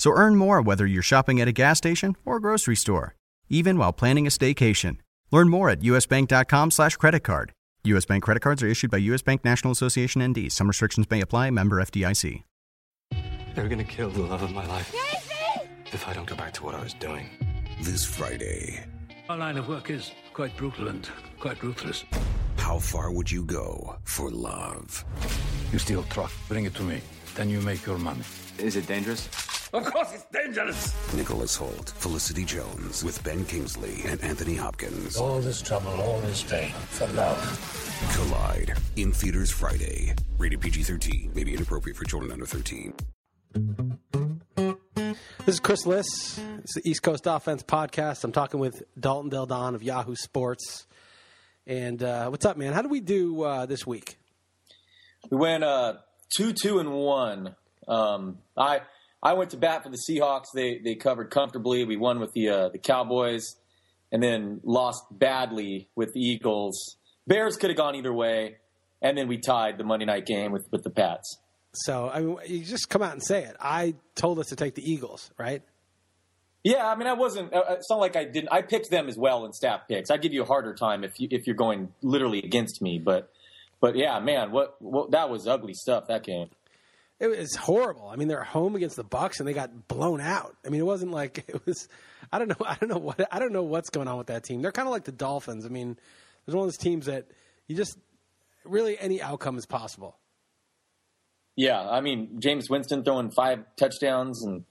So earn more whether you're shopping at a gas station or grocery store, even while planning a staycation. Learn more at usbank.com slash credit card. U.S. Bank credit cards are issued by U.S. Bank National Association ND. Some restrictions may apply. Member FDIC. They're gonna kill the love of my life. If I don't go back to what I was doing. This Friday, Our line of work is quite brutal and quite ruthless. how far would you go for love? You steal truck, bring it to me. Then you make your money. Is it dangerous? Of course it's dangerous! Nicholas Hoult, Felicity Jones, with Ben Kingsley and Anthony Hopkins. All this trouble, all this pain, for love. Collide in theaters Friday. Rated PG-13. May be inappropriate for children under 13. This is Chris Liss. It's the East Coast Offense Podcast. I'm talking with Dalton Del Don of Yahoo Sports. And uh, what's up, man? How did we do uh, this week? We went uh, two, two, and one. Um, I I went to bat for the Seahawks. They they covered comfortably. We won with the uh, the Cowboys, and then lost badly with the Eagles. Bears could have gone either way, and then we tied the Monday night game with with the Pats. So, I mean, you just come out and say it. I told us to take the Eagles, right? Yeah, I mean, I wasn't. uh, It's not like I didn't. I picked them as well in staff picks. I give you a harder time if you if you're going literally against me, but but yeah, man, what, what that was ugly stuff that game. It was horrible. I mean, they're home against the Bucks and they got blown out. I mean, it wasn't like it was. I don't know. I don't know what. I don't know what's going on with that team. They're kind of like the Dolphins. I mean, there's one of those teams that you just really any outcome is possible. Yeah, I mean Jameis Winston throwing five touchdowns and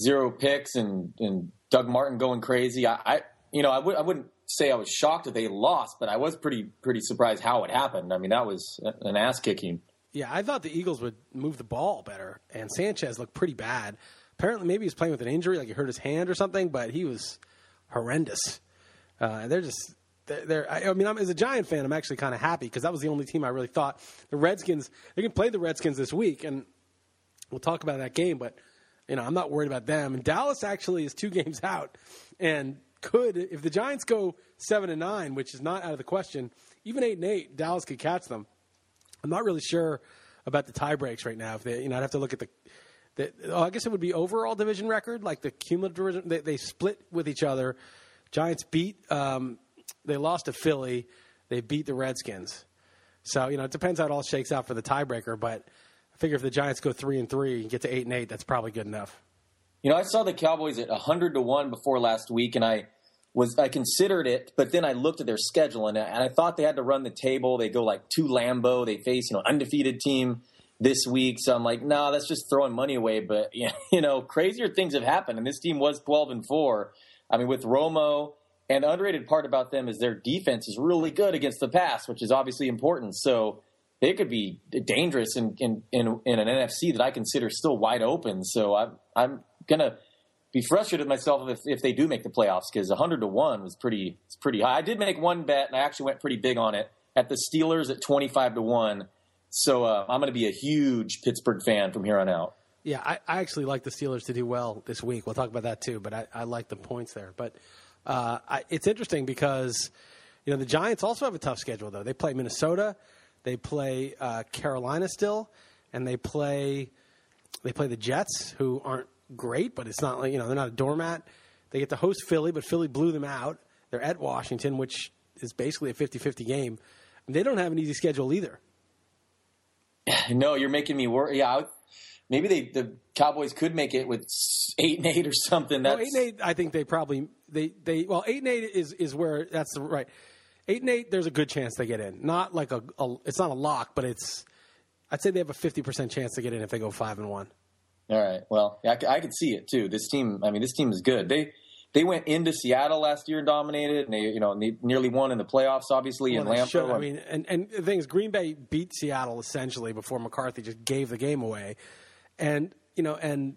zero picks, and and Doug Martin going crazy. I, I you know I would I wouldn't say I was shocked that they lost, but I was pretty pretty surprised how it happened. I mean that was an ass kicking. Yeah, I thought the Eagles would move the ball better, and Sanchez looked pretty bad. Apparently, maybe he's playing with an injury, like he hurt his hand or something, but he was horrendous. Uh, they're just, they're, they're I, mean, I'm, as a Giant fan, I'm actually kind of happy because that was the only team I really thought the Redskins. They can play the Redskins this week, and we'll talk about that game, but you know, I'm not worried about them. And Dallas actually is two games out, and could if the Giants go seven and nine, which is not out of the question, even eight and eight, Dallas could catch them. I'm not really sure about the tie breaks right now. If they, you know, I'd have to look at the. the oh, I guess it would be overall division record, like the cumulative. They, they split with each other. Giants beat. Um, they lost to Philly. They beat the Redskins. So you know, it depends how it all shakes out for the tiebreaker. But I figure if the Giants go three and three and get to eight and eight, that's probably good enough. You know, I saw the Cowboys at hundred to one before last week, and I was I considered it, but then I looked at their schedule and I, and I thought they had to run the table. They go like to Lambeau. They face you know undefeated team this week, so I'm like, no, nah, that's just throwing money away. But you know, crazier things have happened, and this team was twelve and four. I mean, with Romo. And the underrated part about them is their defense is really good against the pass, which is obviously important. So they could be dangerous in in, in, in an NFC that I consider still wide open. So I'm I'm gonna be frustrated with myself if, if they do make the playoffs because 100 to one was pretty it's pretty high. I did make one bet and I actually went pretty big on it at the Steelers at 25 to one. So uh, I'm going to be a huge Pittsburgh fan from here on out. Yeah, I, I actually like the Steelers to do well this week. We'll talk about that too, but I, I like the points there. But uh, I, it's interesting because you know the Giants also have a tough schedule though. They play Minnesota, they play uh, Carolina still, and they play they play the Jets, who aren't great, but it's not like you know they're not a doormat. They get to host Philly, but Philly blew them out. They're at Washington, which is basically a 50-50 game. And they don't have an easy schedule either. No, you're making me worry. Yeah, I, maybe they the Cowboys could make it with eight and eight or something. That's Well, eight and eight, I think they probably they they well eight and eight is is where that's the right. Eight and eight, there's a good chance they get in. Not like a, a it's not a lock, but it's I'd say they have a fifty percent chance to get in if they go five and one. All right. Well, I, I could see it too. This team, I mean, this team is good. They they went into Seattle last year and dominated, and they you know they nearly won in the playoffs, obviously in Well, they Lambeau. should. I mean, and and the thing is, Green Bay beat Seattle essentially before McCarthy just gave the game away, and you know, and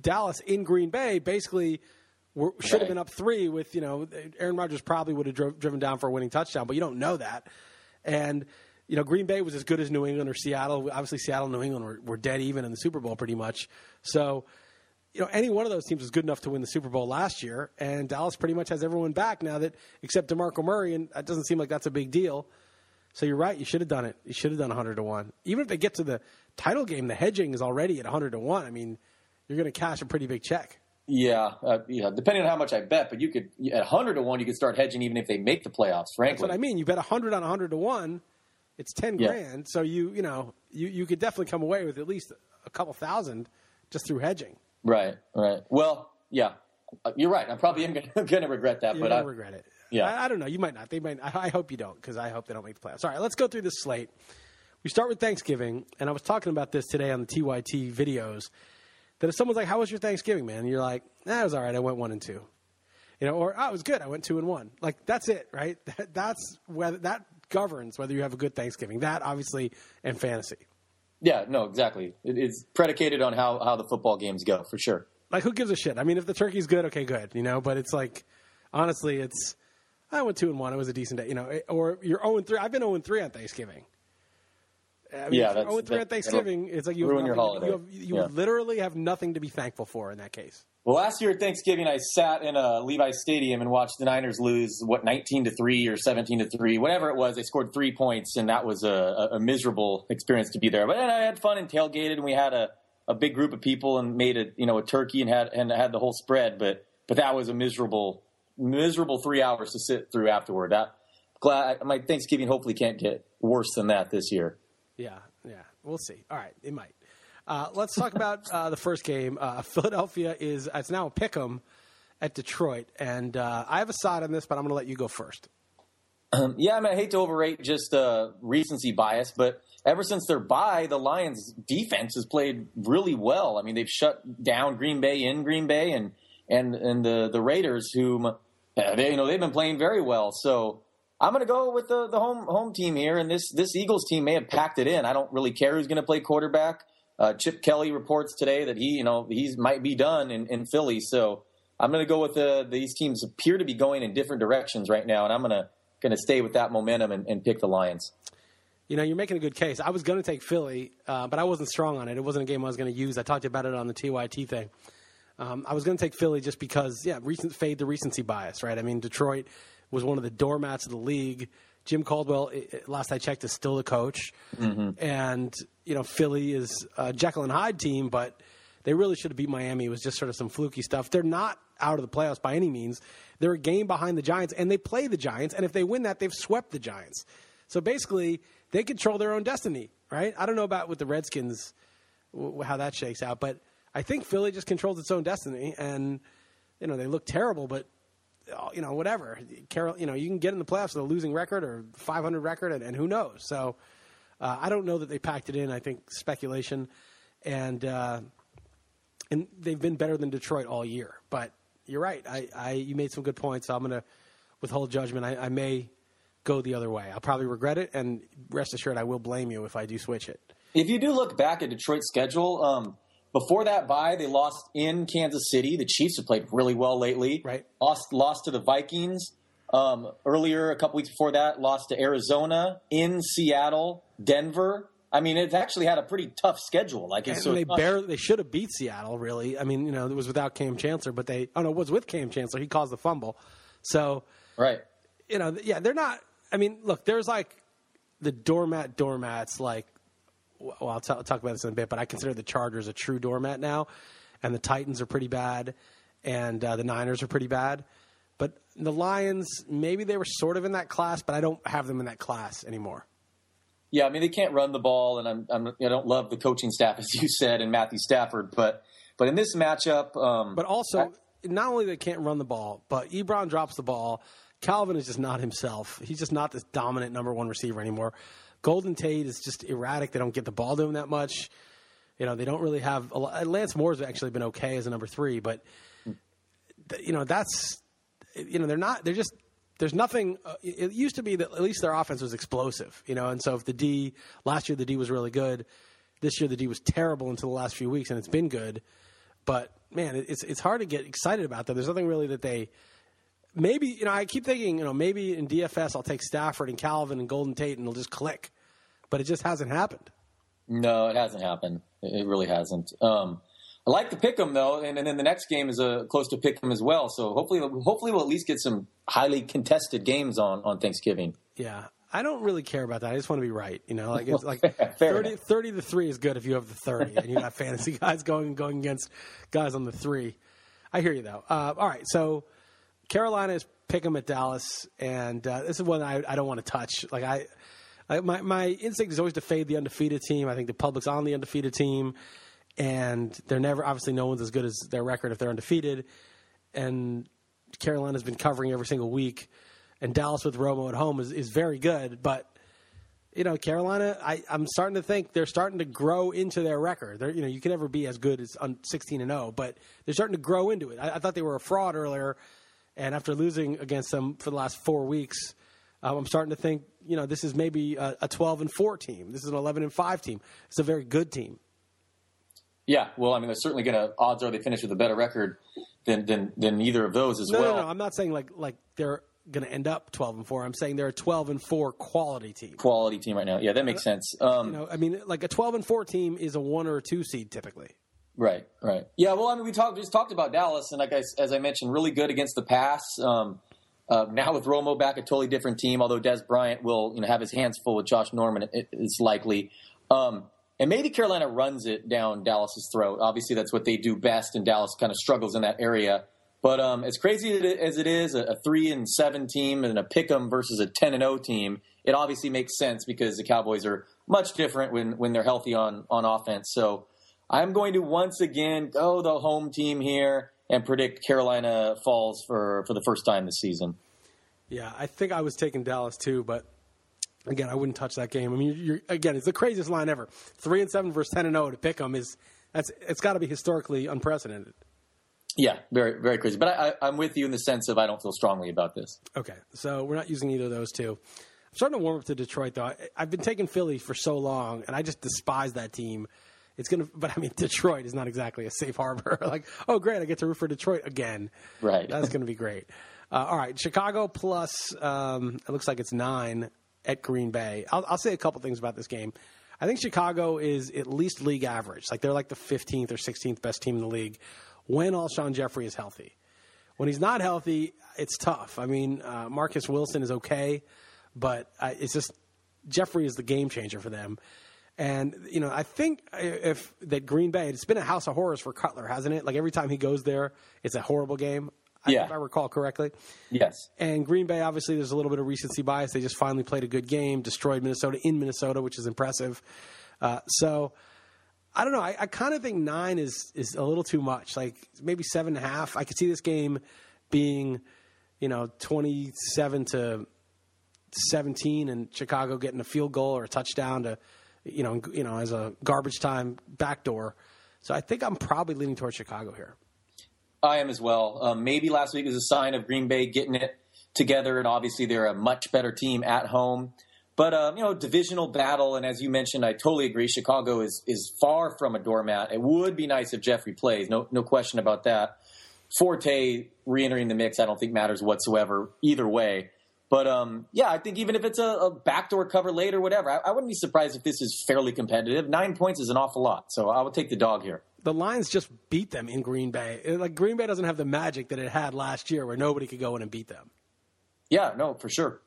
Dallas in Green Bay basically were, should have been up three with you know Aaron Rodgers probably would have drove, driven down for a winning touchdown, but you don't know that, and. You know, Green Bay was as good as New England or Seattle. Obviously, Seattle and New England were, were dead even in the Super Bowl pretty much. So, you know, any one of those teams was good enough to win the Super Bowl last year, and Dallas pretty much has everyone back now that except DeMarco Murray, and that doesn't seem like that's a big deal. So you're right. You should have done it. You should have done 100 to one. Even if they get to the title game, the hedging is already at 100 to one. I mean, you're going to cash a pretty big check. yeah, uh, yeah. Depending on how much I bet, but you could at hundred to one, you could start hedging even if they make the playoffs. Frankly, That's what I mean. You bet 100 on 100 to one. It's 10 Yeah. grand. So you you know you you could definitely come away with at least a couple thousand just through hedging. Right, right. Well, yeah, Uh, you're right. I probably am going to regret that, You're but I, regret it. yeah. I, I don't know. You might not. They might. I, I hope you don't because I hope they don't make the playoffs. All right, let's go through this slate. We start with Thanksgiving, and I was talking about this today on the TYT videos. That if someone's like, "How was your Thanksgiving, man?" and you're like, "That nah, was all right. I went one and two. You know, or oh, it was good. I went two and one. Like that's it, right? That, that's whether that governs whether you have a good Thanksgiving. That obviously and fantasy. yeah, no, exactly. It's predicated on how how the football games go for sure. Like who gives a shit? I mean, if the turkey's good, okay, good. You know, but it's like honestly, it's I went two and one. It was a decent day. You know, eh, or you're zero and three. I've been zero and three on Thanksgiving. I mean, Yeah, that's- 0 and 3 on that- Thanksgiving. It's like you ruin have your holiday. You, have, you Yeah. literally have nothing to be thankful for in that case. Well, last year at Thanksgiving, I sat in a Levi Stadium and watched the Niners lose what nineteen to three or seventeen to three, whatever it was. They scored three points, and that was a, a, miserable experience to be there. But I had fun and tailgated, and we had a, a big group of people and made a you know a turkey and had and had the whole spread. But but that was a miserable miserable three hours to sit through afterward. That glad my Thanksgiving hopefully can't get worse than that this year. Yeah, yeah. We'll see. All right, it might. Uh, let's talk about uh, the first game. Uh, Philadelphia is it's now a pick 'em at Detroit, and uh, I have a side on this, but I'm going to let you go first. Yeah, I mean, I hate to overrate just uh, recency bias, but ever since their bye, the Lions' defense has played really well. I mean, they've shut down Green Bay in Green Bay, and and and the the Raiders, whom they you know they've been playing very well. So I'm going to go with the the home home team here, and this this Eagles team may have packed it in. I don't really care who's going to play quarterback. Uh, Chip Kelly reports today that he you know he's might be done in, in Philly, so I'm going to go with the these teams appear to be going in different directions right now, and I'm going to going to stay with that momentum and, and pick the Lions. You know, you're making a good case. I was going to take Philly, uh, but I wasn't strong on it. It wasn't a game I was going to use. I talked about it on the TYT thing. Um, I was going to take Philly just because, yeah, recent fade the recency bias, right? I mean, Detroit was one of the doormats of the league. Jim Caldwell, last I checked, is still the coach, mm-hmm. and you know Philly is a Jekyll and Hyde team, but they really should have beat Miami. It was just sort of some fluky stuff. They're not out of the playoffs by any means. They're a game behind the Giants, and they play the Giants. And if they win that, they've swept the Giants. So basically, they control their own destiny, right? I don't know about with the Redskins how that shakes out, but I think Philly just controls its own destiny, and you know they look terrible, but you know whatever. Carol, you know you can get in the playoffs with a losing record or 500 record, and, and who knows? So uh, I don't know that they packed it in. I think speculation, and uh, and they've been better than Detroit all year. But you're right. I, I you made some good points. So I'm going to withhold judgment. I, I may go the other way. I'll probably regret it, and rest assured, I will blame you if I do switch it. If you do look back at Detroit's schedule, um, before that bye, they lost in Kansas City. The Chiefs have played really well lately. Right. Lost lost to the Vikings. Um, earlier, a couple weeks before that, lost to Arizona, in Seattle, Denver. I mean, it's actually had a pretty tough schedule. Like it's And so they tough. barely they should have beat Seattle. Really, I mean, you know, it was without Kam Chancellor, but they oh no, it was with Kam Chancellor. He caused the fumble, so right. you know, yeah, they're not. I mean, look, there's like the doormat doormats. Like, well, I'll, t- I'll talk about this in a bit, but I consider the Chargers a true doormat now, and the Titans are pretty bad, and uh, the Niners are pretty bad. But the Lions, maybe they were sort of in that class, but I don't have them in that class anymore. Yeah, I mean they can't run the ball, and I'm, I'm I don't love the coaching staff as you said and Matthew Stafford, but but in this matchup, um, But also, not only they can't run the ball, but Ebron drops the ball. Calvin is just not himself. He's just not this dominant number one receiver anymore. Golden Tate is just erratic. They don't get the ball to him that much. You know, they don't really have. A lot, Lance Moore's actually been okay as a number three, but you know that's you know they're not. They're just there's nothing. Uh, it used to be that at least their offense was explosive. You know, and so if the D last year the D was really good, this year the D was terrible until the last few weeks, and it's been good. But man, it- it's it's hard to get excited about that. There's nothing really that they. Maybe you know I keep thinking you know maybe in DFS I'll take Stafford and Calvin and Golden Tate and it'll just click, but it just hasn't happened. No, it hasn't happened. It really hasn't. Um, I like to pick them though, and, and then the next game is a close to pick them as well. So hopefully, hopefully we'll at least get some highly contested games on on Thanksgiving. Yeah, I don't really care about that. I just want to be right. You know, like it's like Fair 30, 30 to three is good if you have the thirty and you got fantasy guys going going against guys on the three. I hear you though. Uh, all right, so Carolina is pick 'em at Dallas, and uh, this is one I, I don't want to touch. Like I, I, my my instinct is always to fade the undefeated team. I think the public's on the undefeated team, and they're never obviously no one's as good as their record if they're undefeated, and Carolina's been covering every single week, and Dallas with Romo at home is, is very good, but you know Carolina, I, I'm starting to think they're starting to grow into their record. They're, you know, you can never be as good as on 16 and 0, but they're starting to grow into it. I, I thought they were a fraud earlier, and after losing against them for the last four weeks, um, I'm starting to think you know this is maybe a, a 12 and 4 team. This is an 11 and 5 team. It's a very good team. Yeah, well, I mean, they're certainly going to. Odds are they finish with a better record than than, than either of those as No, well. no, no. I'm not saying like like they're going to end up 12 and 4. I'm saying they're a 12 and 4 quality team. Quality team right now. Yeah, that makes sense. Um, You know, I mean, like a 12 and 4 team is a one or a two seed typically. Right, right. Yeah, well, I mean, we talked just talked about Dallas, and like I, as I mentioned, really good against the pass. Um, uh, now with Romo back, a totally different team. Although Dez Bryant will, you know, have his hands full with Josh Norman, it, it's likely. Um, and maybe Carolina runs it down Dallas's throat. Obviously, that's what they do best, and Dallas kind of struggles in that area. But um, as crazy as it is, a, a three and seven team and a pick'em versus a ten and zero team, it obviously makes sense because the Cowboys are much different when when they're healthy on on offense. So I'm going to once again go the home team here and predict Carolina falls for for the first time this season. Yeah, I think I was taking Dallas too, but again, I wouldn't touch that game. I mean, you're, again, it's the craziest line ever. Three and seven versus ten and zero to pick them is that's it's got to be historically unprecedented. Yeah, very very crazy. But I, I, I'm with you in the sense of I don't feel strongly about this. Okay, so we're not using either of those two. I'm starting to warm up to Detroit though. I, I've been taking Philly for so long, and I just despise that team. It's gonna, but I mean, Detroit is not exactly a safe harbor. like, oh great, I get to root for Detroit again. Right. That's gonna be great. Uh, all right, Chicago plus. Um, it looks like it's nine at Green Bay. I'll, I'll say a couple things about this game. I think Chicago is at least league average. Like they're like the 15th or 16th best team in the league when Alshon Jeffery is healthy. When he's not healthy, it's tough. I mean, uh, Marquess Wilson is okay, but uh, it's just Jeffery is the game changer for them. And you know, I think if that Green Bay, it's been a house of horrors for Cutler, hasn't it? Like every time he goes there, it's a horrible game. I- Yeah. if I recall correctly. Yes. And Green Bay, obviously, there's a little bit of recency bias. They just finally played a good game, destroyed Minnesota in Minnesota, which is impressive. Uh, so I don't know. I, I kind of think nine is is a little too much. Like maybe seven and a half. I could see this game being, you know, twenty seven to seventeen, and Chicago getting a field goal or a touchdown to, you know, you know, as a garbage time backdoor. So I think I'm probably leaning towards Chicago here. I am as well. Um, maybe last week was a sign of Green Bay getting it together, and obviously they're a much better team at home. But um, you know, divisional battle, and as you mentioned, I totally agree. Chicago is is far from a doormat. It would be nice if Jeffery plays, no no question about that. Forte re-entering the mix, I don't think matters whatsoever either way. But um, yeah, I think even if it's a, a backdoor cover late or whatever, I, I wouldn't be surprised if this is fairly competitive. Nine points is an awful lot, so I will take the dog here. the Lions just beat them in Green Bay. It- Like Green Bay doesn't have the magic that it had last year, where nobody could go in and beat them. Yeah, no, for sure.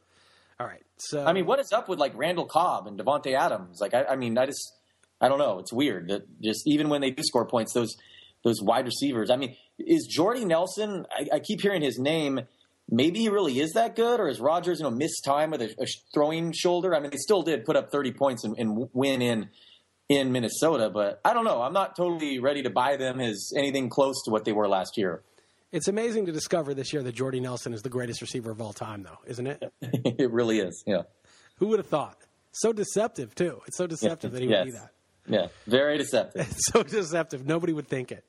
All right, so I mean, what is up with like Randall Cobb and Davante Adams? Like, I, I mean, I just, I don't know. It's weird that just even when they do score points, those those wide receivers. I mean, is Jordy Nelson? I, I keep hearing his name. Maybe he really is that good, or is Rodgers, you know, missed time with a, a throwing shoulder? I mean, they still did put up 30 points and, and win in in Minnesota, but I don't know. I'm not totally ready to buy them as anything close to what they were last year. It's amazing to discover this year that Jordy Nelson is the greatest receiver of all time, though, isn't it? it really is. Yeah. Who would have thought? So deceptive too. It's so deceptive that he yes. would do that. Yeah, very deceptive. It's so deceptive. Nobody would think it.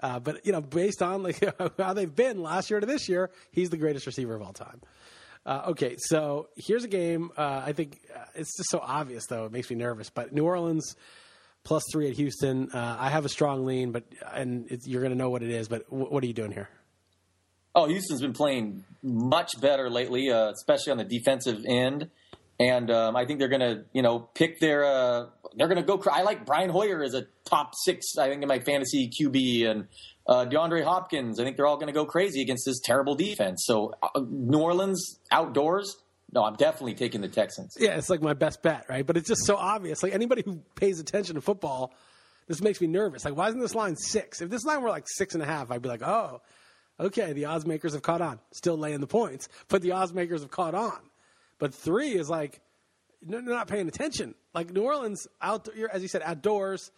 Uh, but you know, based on like how they've been last year to this year, he's the greatest receiver of all time. Uh, okay, so here's a game. Uh, I think uh, it's just so obvious, though. It makes me nervous. But New Orleans plus three at Houston. Uh, I have a strong lean, but and you're going to know what it is. But w- what are you doing here? Oh, Houston's been playing much better lately, uh, especially on the defensive end. And um, I think they're going to, you know, pick their. Uh, they're going to go. I like Brian Hoyer as a top six. I think in my fantasy QB and uh, DeAndre Hopkins. I think they're all going to go crazy against this terrible defense. So uh, New Orleans outdoors. No, I'm definitely taking the Texans. Yeah, it's like my best bet, right? But it's just so obvious. Like anybody who pays attention to football, this makes me nervous. Like, why isn't this line six? If this line were like six and a half, I'd be like, oh, okay, the odds makers have caught on. Still laying the points, but the odds makers have caught on. But three is like they're not paying attention. Like New Orleans out, as you said, outdoors,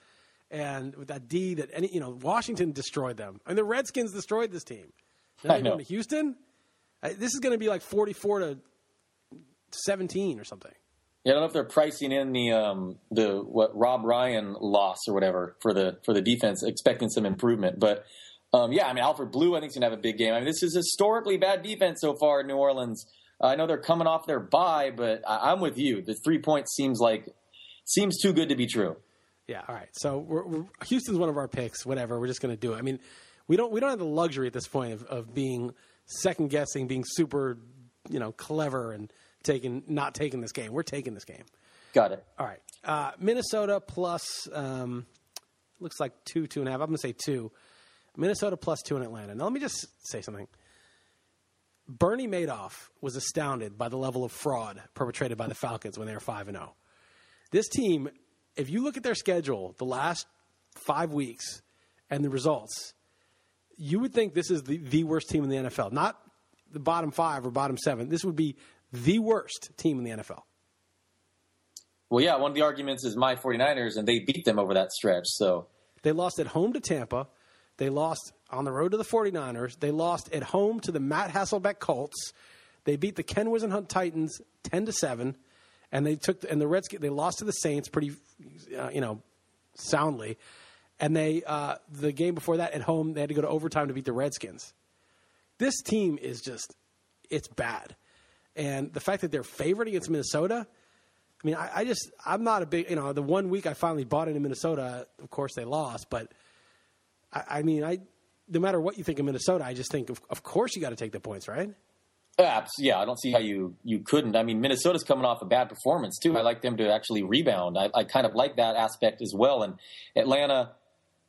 and with that D that any you know Washington destroyed them, and the Redskins destroyed this team. Now I they're know. going to Houston. This is going to be like forty-four to seventeen or something. Yeah, I don't know if they're pricing in the um, the what Rob Ryan loss or whatever for the for the defense, expecting some improvement. But um, yeah, I mean Alfred Blue, I think is gonna have a big game. I mean this is historically bad defense so far in New Orleans. I know they're coming off their bye, but I, I'm with you. The three points seems like seems too good to be true. Yeah. All right. So we're, we're, Houston's one of our picks. Whatever. We're just going to do it. I mean, we don't we don't have the luxury at this point of, of being second guessing, being super, you know, clever and taking not taking this game. We're taking this game. Got it. All right. Uh, Minnesota plus um, looks like two two and a half. I'm going to say two. Minnesota plus two in Atlanta. Now let me just say something. Bernie Madoff was astounded by the level of fraud perpetrated by the Falcons when they were five and zero. This team, if you look at their schedule, the last five weeks and the results, you would think this is the, the worst team in the NFL. Not the bottom five or bottom seven. This would be the worst team in the NFL. Well, yeah, one of the arguments is my 49ers, and they beat them over that stretch. So They lost at home to Tampa. They lost on the road to the 49ers. They lost at home to the Matt Hasselbeck Colts. They beat the Ken Whisenhunt Titans 10 to 7 and they took and the Redskins they lost to the Saints pretty uh, you know soundly. And they uh, the game before that at home they had to go to overtime to beat the Redskins. This team is just it's bad. And the fact that they're favored against Minnesota, I mean, I, I just I'm not a big you know the one week I finally bought into Minnesota, of course they lost, but I, I mean I no matter what you think of Minnesota, I just think of, of course you got to take the points, right? Abs- yeah, I don't see how you you couldn't. I mean, Minnesota's coming off a bad performance too. I like them to actually rebound. I, I kind of like that aspect as well. And Atlanta,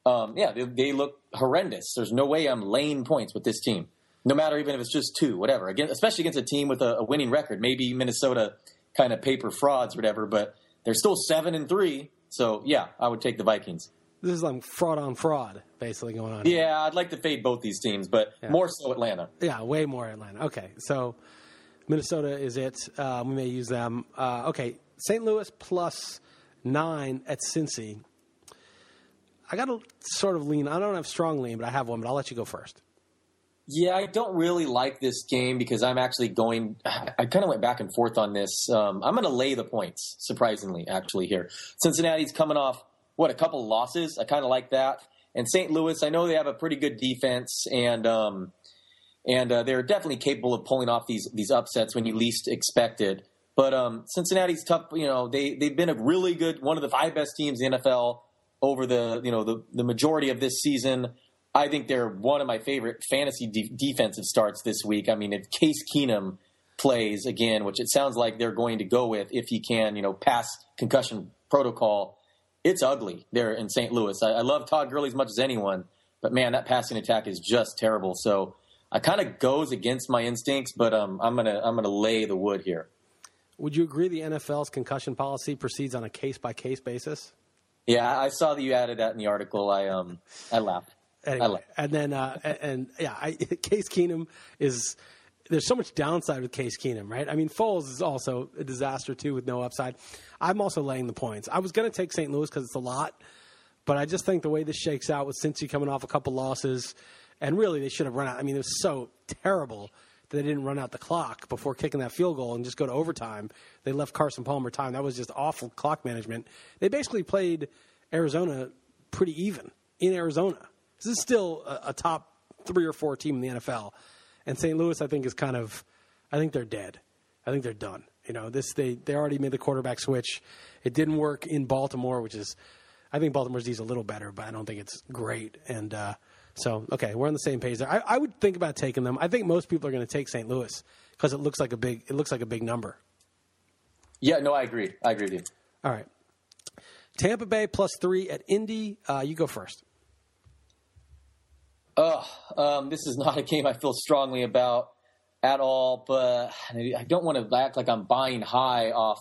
um, yeah, they, they look horrendous. There's no way I'm laying points with this team, no matter even if it's just two, whatever. Again, especially against a team with a, a winning record. Maybe Minnesota kind of paper frauds, whatever, but they're still seven and three. So yeah, I would take the Vikings. This is like fraud on fraud, basically going on. here. Yeah, I'd like to fade both these teams, but more so Atlanta. Yeah, way more Atlanta. Okay, so Minnesota is it. Uh, we may use them. Uh, okay, St. Louis plus nine at Cincy. I got to sort of lean. I don't have strong lean, but I have one. But I'll let you go first. Yeah, I don't really like this game because I'm actually going. I kind of went back and forth on this. Um, I'm going to lay the points, surprisingly, actually, here. Cincinnati's coming off, what, a couple losses? I kind of like that. And St. Louis, I know they have a pretty good defense, and um, and uh, they're definitely capable of pulling off these these upsets when you least expect it. But um, Cincinnati's tough. You know, they they've been a really good one of the five best teams in the NFL over the you know the the majority of this season. I think they're one of my favorite fantasy de- defensive starts this week. I mean, if Case Keenum plays again, which it sounds like they're going to go with if he can, you know, pass concussion protocol, it's ugly there in St. Louis. I, I love Todd Gurley as much as anyone, but man, that passing attack is just terrible. So I kind of goes against my instincts, but um, I'm gonna I'm gonna lay the wood here. Would you agree the NFL's concussion policy proceeds on a case by case basis? Yeah, I I saw that you added that in the article. I um I laughed. Anyway, like- and then uh, and, and yeah, I, Case Keenum is there's so much downside with Case Keenum, right? I mean, Foles is also a disaster too with no upside. I'm also laying the points. I was going to take St. Louis because it's a lot, but I just think the way this shakes out with Cincy coming off a couple losses, and really they should have run out. I mean, it was so terrible that they didn't run out the clock before kicking that field goal and just go to overtime. They left Carson Palmer time. That was just awful clock management. They basically played Arizona pretty even in Arizona. This is still a, a top three or four team in the NFL. And St. Louis, I think, is kind of, I think they're dead. I think they're done. You know, this they they already made the quarterback switch. It didn't work in Baltimore, which is, I think Baltimore's D is a little better, but I don't think it's great. And uh, so, okay, we're on the same page there. I, I would think about taking them. I think most people are going to take St. Louis because it looks like a big it looks like a big number. Yeah, no, I agree. I agree with you. All right, Tampa Bay plus three at Indy. Uh, you go first. Oh, um, this is not a game I feel strongly about at all. But I don't want to act like I'm buying high off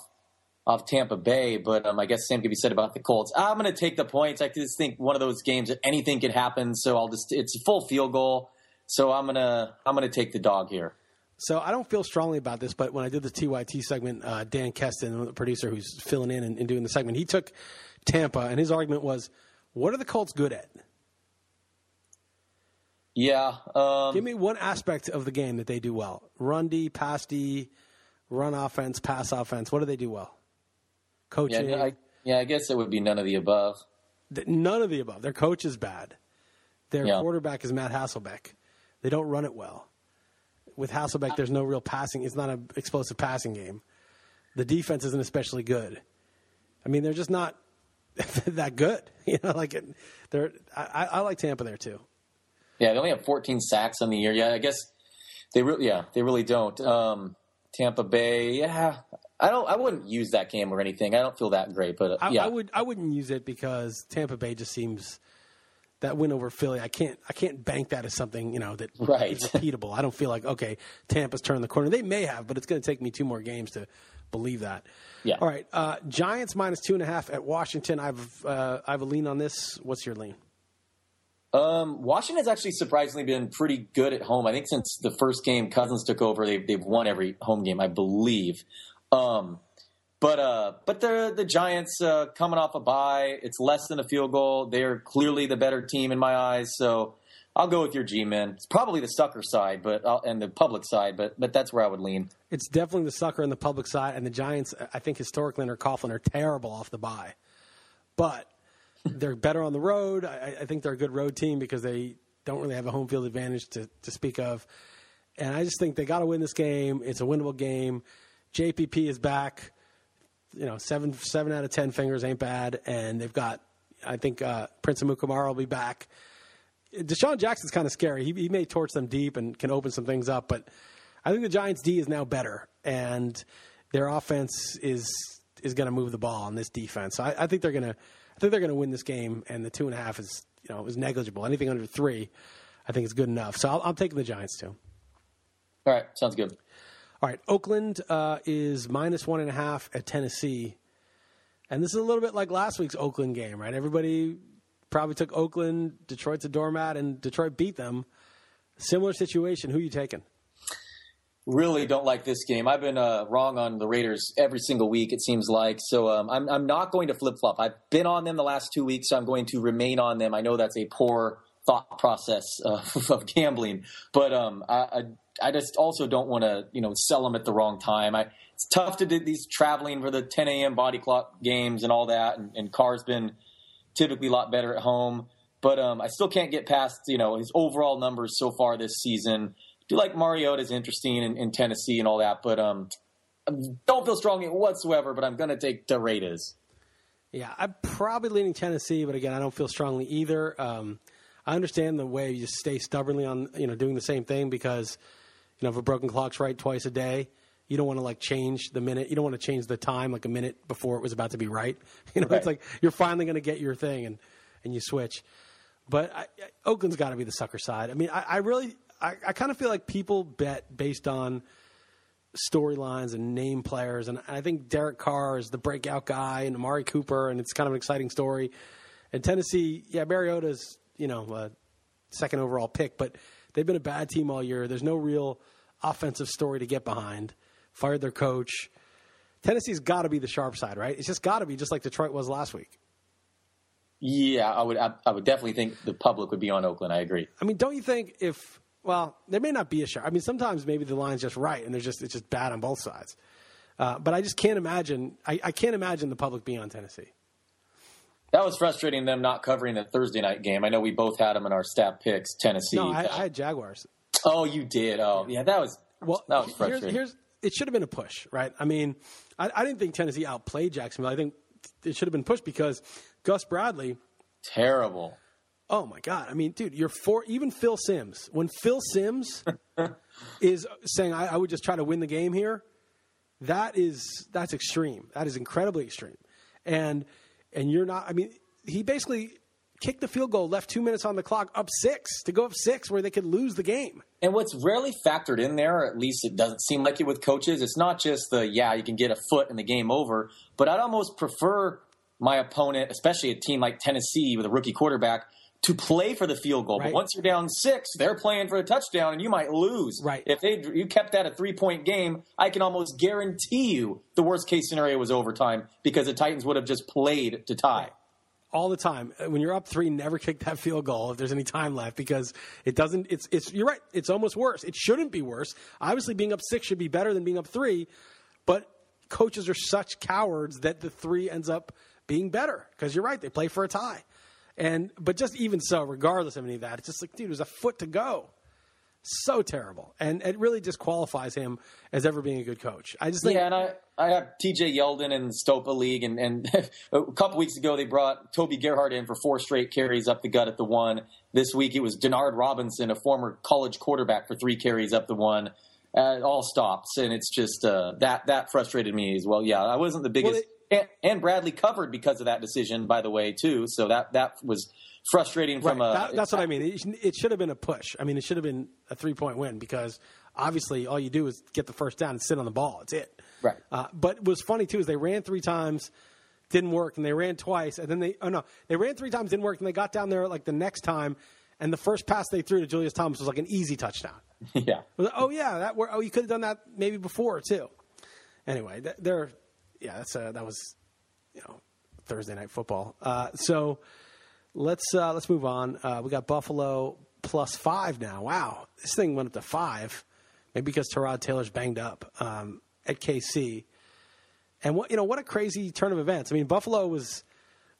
off Tampa Bay. But um, I guess same could be said about the Colts. I'm going to take the points. I just think one of those games that anything can happen. So I'll just it's a full field goal. So I'm gonna I'm gonna take the dog here. So I don't feel strongly about this, but when I did the TYT segment, uh, Dan Keston, the producer who's filling in and, and doing the segment, he took Tampa, and his argument was, "What are the Colts good at?" Yeah. Um, Give me one aspect of the game that they do well: run D, pass D, run offense, pass offense. What do they do well? Coaching. yeah, I, yeah, I guess it would be none of the above. None of the above. Their coach is bad. Their Yeah. quarterback is Matt Hasselbeck. They don't run it well. With Hasselbeck, there's no real passing. It's not an explosive passing game. The defense isn't especially good. I mean, they're just not that good. You know, like it, they're. I, I I like Tampa there too. Yeah, they only have 14 sacks on the year. Yeah, I guess they really, yeah, they really don't. Um, Tampa Bay, yeah, I don't, I wouldn't use that game or anything. I don't feel that great, but uh, I, yeah, I would. I wouldn't use it because Tampa Bay just seems that win over Philly. I can't. I can't bank that as something you know that Right. is repeatable. I don't feel like okay, Tampa's turned the corner. They may have, but it's going to take me two more games to believe that. Yeah. All right. Uh, Giants minus two and a half at Washington. I've uh, I have a lean on this. What's your lean? Um, Washington's actually surprisingly been pretty good at home. I think since the first game Cousins took over, they've they've won every home game, I believe. Um, but uh, but the the Giants uh, coming off a bye, it's less than a field goal. They're clearly the better team in my eyes. So I'll go with your G men. It's probably the sucker side, but I'll, and the public side, but but that's where I would lean. It's definitely the sucker on the public side, and the Giants. I think historically under Coughlin are terrible off the bye, but they're better on the road. I, I think they're a good road team because they don't really have a home field advantage to, to speak of. And I just think they got to win this game. It's a winnable game. JPP is back. You know, seven seven out of ten fingers ain't bad, and they've got. I think uh, Prince Amukamara will be back. DeSean Jackson's kind of scary. He, he may torch them deep and can open some things up, but I think the Giants' D is now better, and their offense is is going to move the ball on this defense. So I, I think they're going to I think they're going to win this game, and the two and a half is you know is negligible. Anything under three, I think is good enough. So I'll, I'm taking the Giants too. All right, sounds good. All right, Oakland uh, is minus one and a half at Tennessee, and this is a little bit like last week's Oakland game, right? Everybody probably took Oakland. Detroit's a doormat, and Detroit beat them. Similar situation. Who you taking? Really don't like this game. I've been uh, wrong on the Raiders every single week. It seems like so. Um, I'm I'm not going to flip flop. I've been on them the last two weeks, so I'm going to remain on them. I know that's a poor thought process uh, of gambling, but um, I, I just also don't want to you know sell them at the wrong time. I it's tough to do these traveling for the 10 a.m. body clock games and all that, and, and Carr's been typically a lot better at home. But um, I still can't get past you know his overall numbers so far this season. Do like Mariota's interesting in, in Tennessee and all that, but um, don't feel strongly whatsoever. But I'm going to take the Raiders. Yeah, I'm probably leaning Tennessee, but again, I don't feel strongly either. Um, I understand the way you stay stubbornly on you know doing the same thing because you know if a broken clock's right twice a day, you don't want to like change the minute. You don't want to change the time like a minute before it was about to be right. You know, Right. it's like you're finally going to get your thing and and you switch. But I, I- Oakland's got to be the sucker side. I mean, I, I really, I, I kind of feel like people bet based on storylines and name players. And I think Derek Carr is the breakout guy, and Amari Cooper, and it's kind of an exciting story. And Tennessee, yeah, Mariota's you know a second overall pick, but they've been a bad team all year. There's no real offensive story to get behind. Fired their coach. Tennessee's got to be the sharp side, right? It's just got to be just like Detroit was last week. Yeah, I would. I, I, would definitely think the public would be on Oakland. I agree. I mean, don't you think if well, there may not be a sharp. I mean, sometimes maybe the line's just right, and there's just it's just bad on both sides. Uh, but I just can't imagine. I, I can't imagine the public being on Tennessee. That was frustrating them not covering the Thursday night game. I know we both had them in our stat picks. Tennessee. No, I, I had Jaguars. Oh, you did. Oh, yeah. That was well. That was frustrating. Here's, here's it should have been a push, right? I mean, I, I didn't think Tennessee outplayed Jacksonville. I think it should have been pushed because Gus Bradley. Terrible. Oh my God! I mean, dude, you're for even Phil Simms. When Phil Simms is saying, I, "I would just try to win the game here," that is that's extreme. That is incredibly extreme. And and you're not. I mean, he basically kicked the field goal, left two minutes on the clock, up six to go up six, where they could lose the game. And what's rarely factored in there, or at least it doesn't seem like it with coaches, it's not just the yeah you can get a foot and the game over, but I'd almost prefer my opponent, especially a team like Tennessee with a rookie quarterback, to play for the field goal. Right. But once you're down six, they're playing for a touchdown, and you might lose. Right. If they you kept that a three point game, I can almost guarantee you the worst case scenario was overtime because the Titans would have just played to tie. All the time. Uh, when you're up three, never kick that field goal if there's any time left because it doesn't. It's it's. You're right. It's almost worse. It shouldn't be worse. Obviously, being up six should be better than being up three, but coaches are such cowards that the three ends up being better because you're right. They play for a tie. And but just even so, regardless of any of that, it's just like, dude, it was a foot to go. So terrible, and it really disqualifies him as ever being a good coach. I just think, yeah, and I, I have T.J. Yeldon in the Stopa League, and, and a couple weeks ago they brought Toby Gerhart in for four straight carries up the gut at the one. This week it was Denard Robinson, a former college quarterback, for three carries up the one. Uh, it all stops, and it's just uh, that that frustrated me as well. Yeah, I wasn't the biggest. Well, it, and, and, Bradley covered because of that decision, by the way, too. So that that was frustrating from right. a. That, that's what I mean. It, it, should have been a push. I mean, it should have been a three point win because obviously all you do is get the first down and sit on the ball. It's it. Right. Uh, but what's funny too is they ran three times, didn't work, and they ran twice, and then they oh no, they ran three times, didn't work, and they got down there like the next time, and the first pass they threw to Julius Thomas was like an easy touchdown. yeah. Like, oh yeah, that oh you could have done that maybe before too. Anyway, they're yeah, that's uh, that was you know Thursday night football. Uh, so let's uh, let's move on. Uh, we got Buffalo plus five now. Wow, this thing went up to five. Maybe because Tyrod Taylor's banged up um, at KC. And what you know, what a crazy turn of events. I mean, Buffalo was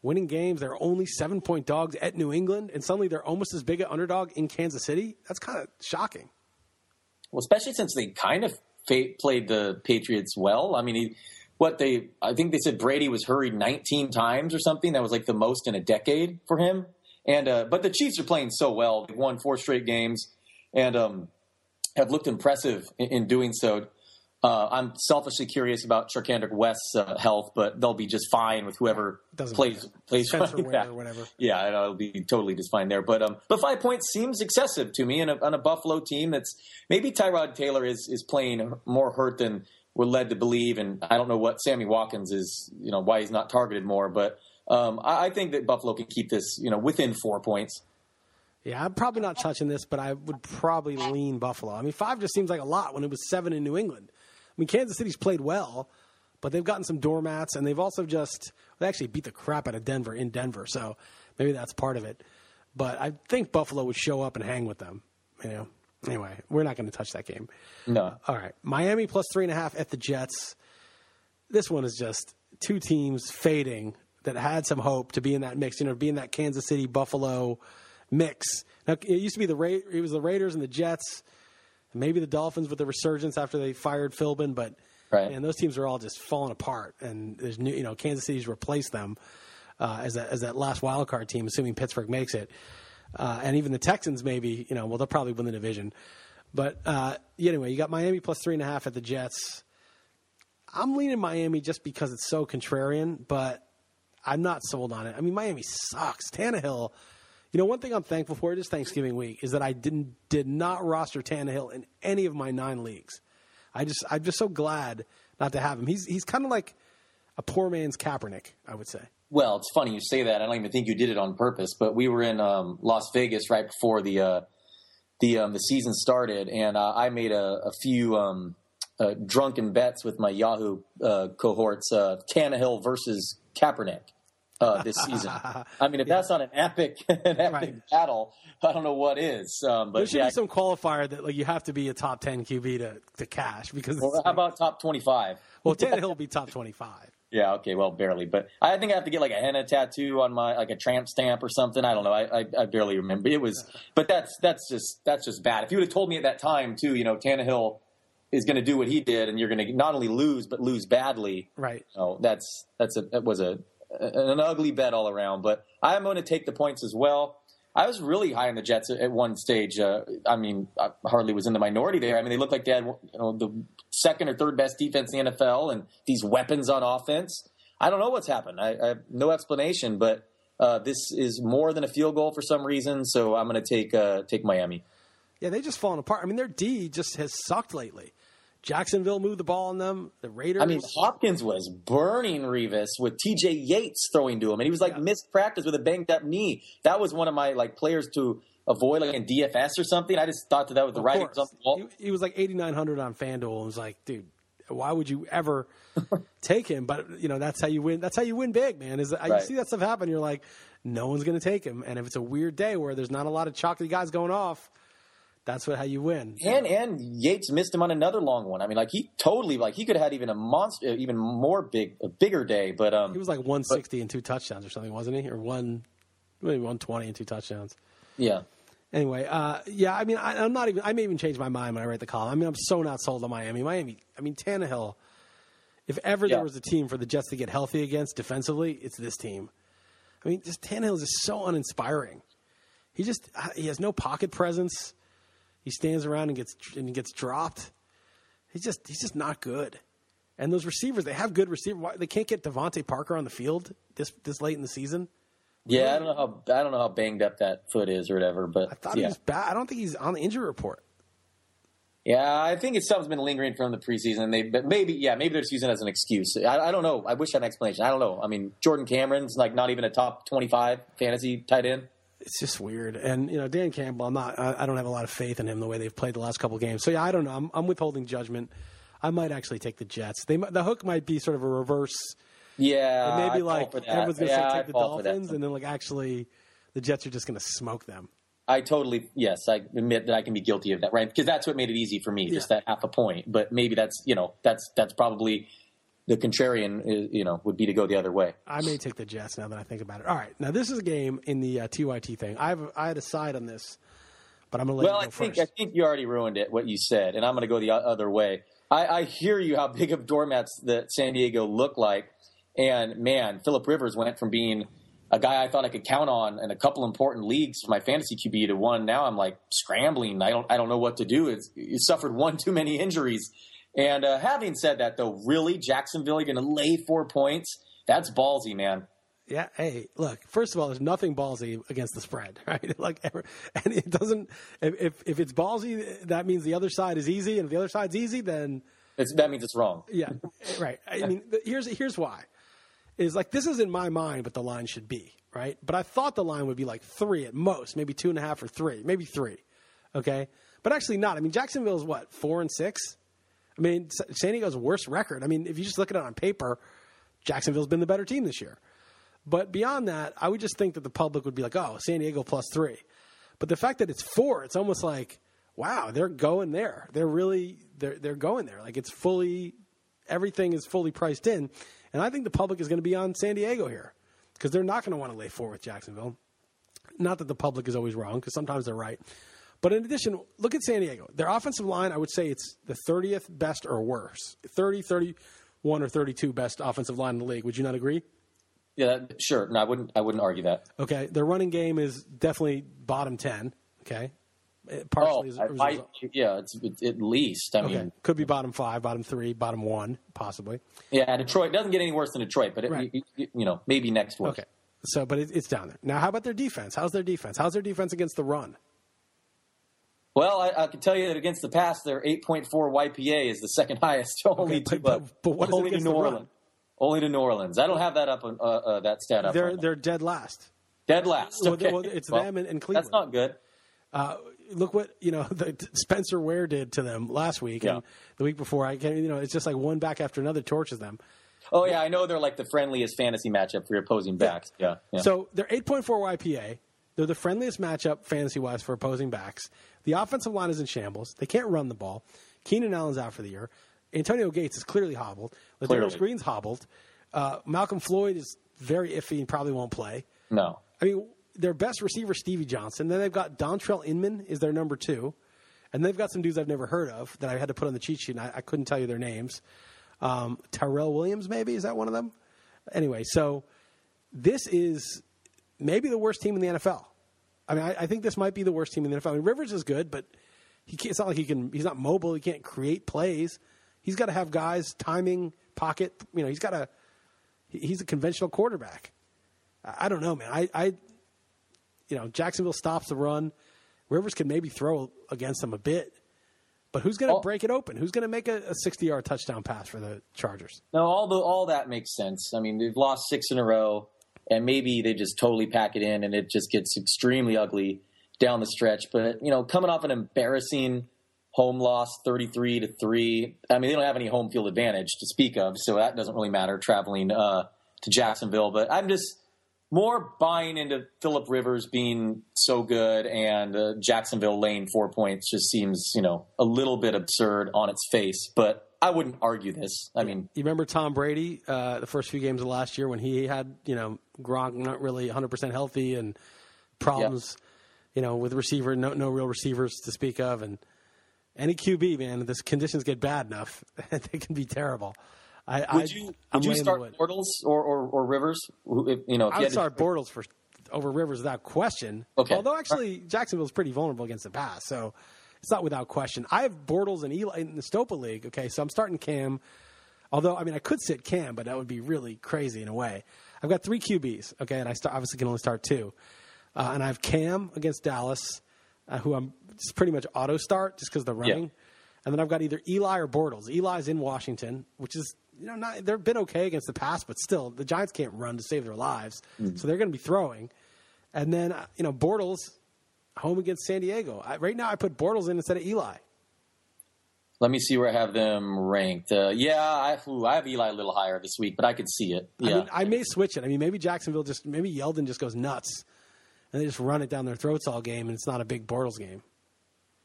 winning games. They're only seven point dogs at New England, and suddenly they're almost as big an underdog in Kansas City. That's kind of shocking. Well, especially since they kind of played the Patriots well. I mean, what they I think they said Brady was hurried 19 times or something. That was like the most in a decade for him. And uh, but the Chiefs are playing so well. They've won four straight games and um, have looked impressive in, in doing so. Uh, I'm selfishly curious about Charcandrick West's uh, health, but they'll be just fine with whoever Doesn't plays matter. plays Spencer or whatever. Yeah, it'll be totally just fine there. But um, but five points seems excessive to me on a, on a Buffalo team that's maybe Tyrod Taylor is is playing more hurt than we're led to believe. And I don't know what Sammy Watkins is, you know, why he's not targeted more. But um, I, I, think that Buffalo can keep this, you know, within four points. Yeah, I'm probably not touching this, but I would probably lean Buffalo. I mean, five just seems like a lot when it was seven in New England. I mean, Kansas City's played well, but they've gotten some doormats, and they've also just they actually beat the crap out of Denver in Denver, so maybe that's part of it. But I think Buffalo would show up and hang with them. You know, Anyway, we're not going to touch that game. No. All right. Miami plus three and a half at the Jets. This one is just two teams fading that had some hope to be in that mix, you know, be in that Kansas City Buffalo mix. Now, it used to be the Ra- it was the Raiders and the Jets, maybe the Dolphins with the resurgence after they fired Philbin, but right. and those teams are all just falling apart. And there's new, you know, Kansas City's replaced them uh, as that as that last wild card team, assuming Pittsburgh makes it. Uh, and even the Texans, maybe, you know, well, they'll probably win the division. But uh, anyway, you got Miami plus three and a half at the Jets. I'm leaning Miami just because it's so contrarian, but I'm not sold on it. I mean, Miami sucks. Tannehill, you know, one thing I'm thankful for this Thanksgiving week is that I didn't did not roster Tannehill in any of my nine leagues. I just I'm just so glad not to have him. He's he's kind of like a poor man's Kaepernick, I would say. Well, it's funny you say that. I don't even think you did it on purpose, but we were in um, Las Vegas right before the uh, the um, the season started, and uh, I made a, a few um, uh, drunken bets with my Yahoo uh, cohorts: uh, Tannehill versus Kaepernick uh, this season. I mean, if that's not an epic, an epic Right. battle, I don't know what is. Um, There should yeah, be some qualifier that like you have to be a top ten QB to, to cash because well, how like- about top twenty-five? well Tannehill will be top twenty five. Yeah, okay, well, barely, but I think I have to get like a henna tattoo on my like a tramp stamp or something. I don't know. I, I, I barely remember. It was, but that's that's just that's just bad. If you would have told me at that time too, you know, Tannehill is going to do what he did, and you're going to not only lose but lose badly. Right. Oh, that's that's a that was a an ugly bet all around. But I'm going to take the points as well. I was really high on the Jets at, one stage. Uh, I mean, I hardly was in the minority there. I mean, they looked like they had you know, the second or third best defense in the NFL and these weapons on offense. I don't know what's happened. I, I have no explanation, but uh, this is more than a field goal for some reason. So I'm going to take uh, take Miami. Yeah, they just fallen apart. I mean, their D just has sucked lately. Jacksonville moved the ball on them. The Raiders. I mean, Hopkins was burning Revis with T.J. Yates throwing to him, and he was like missed practice with a banged up knee. That was one of my like players to avoid, like in DFS or something. I just thought that that was the Of writing course. was on the wall. He, he was like 8,900 on FanDuel and was like, dude, why would you ever take him? But, you know, that's how you win. That's how you win big, man. Is that, Right. You see that stuff happen, you're like, no one's going to take him. And if it's a weird day where there's not a lot of chocolate guys going off, that's what how you win. And and Yates missed him on another long one. I mean, like he totally like he could have had even a monster, even more big, a bigger day. But um, He was like 160 and two touchdowns or something, wasn't he? Or one, maybe 120 and two touchdowns. yeah, Anyway, uh, yeah, I mean, I, I'm not even. I may even change my mind when I write the column. I mean, I'm so not sold on Miami. Miami. I mean, Tannehill. If ever Yeah. there was a team for the Jets to get healthy against defensively, it's this team. I mean, just Tannehill is just so uninspiring. He just he has no pocket presence. He stands around and gets and he gets dropped. He's just he's just not good. And those receivers, they have good receivers. They can't get DeVante Parker on the field this this late in the season? yeah. I don't know how I don't know how banged up that foot is or whatever. But I thought yeah. he was bad. I don't think he's on the injury report. Yeah, I think it's something's been lingering from the preseason. They, but maybe, yeah, maybe they're just using it as an excuse. I, I don't know. I wish I had an explanation. I don't know. I mean, Jordan Cameron's like not even a top twenty-five fantasy tight end. It's just weird. And you know, Dan Campbell, I'm not. I, I don't have a lot of faith in him the way they've played the last couple games. So yeah, I don't know. I'm, I'm withholding judgment. I might actually take the Jets. They the hook might be sort of a reverse. Yeah, It may Uh, I be fall like everyone's going to yeah, say take the. Dolphins, and then like actually, the Jets are just going to smoke them. I totally yes, I admit that I can be guilty of that, right? Because that's what made it easy for me, just that half a point. But maybe that's you know that's that's probably the contrarian, uh, you know, would be to go the other way. I may take the Jets now that I think about it. All right, now this is a game in the uh, TYT thing. I have I had a side on this, but I'm going to let Well, you I go think first. I think you already ruined it what you said, and I'm going to go the other way. I, I hear you how big of doormats that San Diego look like, and man, Philip Rivers went from being a guy I thought I could count on in a couple important leagues for my fantasy QB to one. Now I'm like scrambling. I don't I don't know what to do. It's, he suffered one too many injuries. And uh, having said that, though, really Jacksonville, you're going to lay four points. That's ballsy, man. Yeah. Hey, look. First of all, there's nothing ballsy against the spread, right? Like, ever, and it doesn't. If, if it's ballsy, that means the other side is easy, and if the other side's easy, then It's, that means it's wrong. yeah, right. I mean, here's here's why. Is like this is in my mind what the line should be, right? But I thought the line would be like three at most, maybe two and a half or three, maybe three. Okay, but actually not. I mean, Jacksonville is what four and six. I mean, San Diego's worst record. I mean, if you just look at it on paper, Jacksonville's been the better team this year. But beyond that, I would just think that the public would be like, oh, San Diego plus three. But the fact that it's four, it's almost like, wow, they're going there. They're really they're they're going there. Like it's fully everything is fully priced in. And I think the public is going to be on San Diego here because they're not going to want to lay four with Jacksonville. Not that the public is always wrong because sometimes they're right. But in addition, look at San Diego. Their offensive line, I would say it's the 30th best or worse. 30, 31, or 32 best offensive line in the league. Would you not agree? Yeah, that- sure. No, I wouldn't. I wouldn't argue that. Okay. Their running game is definitely bottom 10. Okay. It Oh, partially as a I, I, yeah, it's, it's at least. I Okay. mean, Could be bottom five, bottom three, bottom one, possibly. yeah, Detroit doesn't get any worse than Detroit, but it, Right. you, you- you know, maybe next week. Okay. So, but it, it's down there. Now, how about their defense? How's their defense? How's their defense against the run? Well, I, I can tell you that against the pass, their 8.4 YPA is the second highest, only but- to but- uh, but what is it only to New the run? Orleans. Only to New Orleans. I don't have that up on uh, uh, that stat up. They're right they're dead last. dead last. Okay. well, it's Well, them and- and Cleveland. That's not good. look what you know the, Spencer Ware did to them last week Yeah. and the week before. I can you know it's just like one back after another torches them. Oh yeah, I know they're like the friendliest fantasy matchup for your opposing backs. Yeah, yeah. So they're 8.4 YPA. They're the friendliest matchup fantasy wise for opposing backs. The offensive line is in shambles. They can't run the ball. Keenan Allen's out for the year. Antonio Gates is clearly hobbled. Clearly. Green's hobbled. Uh, Malcolm Floyd is very iffy and probably won't play. no, I mean, their best receiver, Stevie Johnson. Then they've got Dontrelle Inman is their number two, and they've got some dudes I've never heard of that I had to put on the cheat sheet, and I, I couldn't tell you their names. Um, Tyrell Williams, maybe is that one of them? Anyway, so this is maybe the worst team in the NFL. I mean, I, I think this might be the worst team in the NFL. I mean, Rivers is good, but he can't, it's not like he can. He's not mobile. He can't create plays. He's got to have guys timing, pocket. You know, he's got to. He's a conventional quarterback. I I don't know, man. I, I, you know, Jacksonville stops the run. Rivers can maybe throw against them a bit, but who's going to break it open? Who's going to make a, a sixty-yard touchdown pass for the Chargers? no, all the all that makes sense. I mean, they've lost six in a row, and maybe they just totally pack it in, and it just gets extremely ugly down the stretch. But you know, coming off an embarrassing home loss, thirty-three to three. I mean, they don't have any home field advantage to speak of, so that doesn't really matter traveling uh, to Jacksonville. But I'm just more buying into Philip Rivers being so good and uh, Jacksonville laying four points just seems, you know, a little bit absurd on its face. But I wouldn't argue this. I mean, You remember Tom Brady uh, the first few games of last year when he had you know Gronk not really 100 percent healthy and problems, you know, with receiver no no real receivers to speak of and any QB man, if this conditions get bad enough they can be terrible. I, I, would you I'm would you start. Bortles or, or, or Rivers? If- You know, if I would had to- start Bortles for over Rivers without question. Okay. Although actually Jacksonville's pretty vulnerable against the pass, so it's not without question. I have Bortles and Eli in the Stopa League. Okay, so I'm starting Cam. Although I mean I could sit Cam, but that would be really crazy in a way. I've got three QBs. Okay, and I start, obviously can only start two. Uh, and I have Cam against Dallas, uh, who I'm just pretty much auto start just because of the running. And then I've got either Eli or Bortles. Eli's in Washington, which is you know not they've been okay against the pass, but still the Giants can't run to save their lives, so they're going to be throwing. And then uh, you know Bortles home against San Diego. I, right now I put Bortles in instead of Eli. Let me see where I have them ranked. Uh, yeah, I, ooh, I have Eli a little higher this week, but I could see it. Yeah. I mean, I may switch it. I mean, maybe Jacksonville just maybe Yeldon just goes nuts, and they just run it down their throats all game, and it's not a big Bortles game.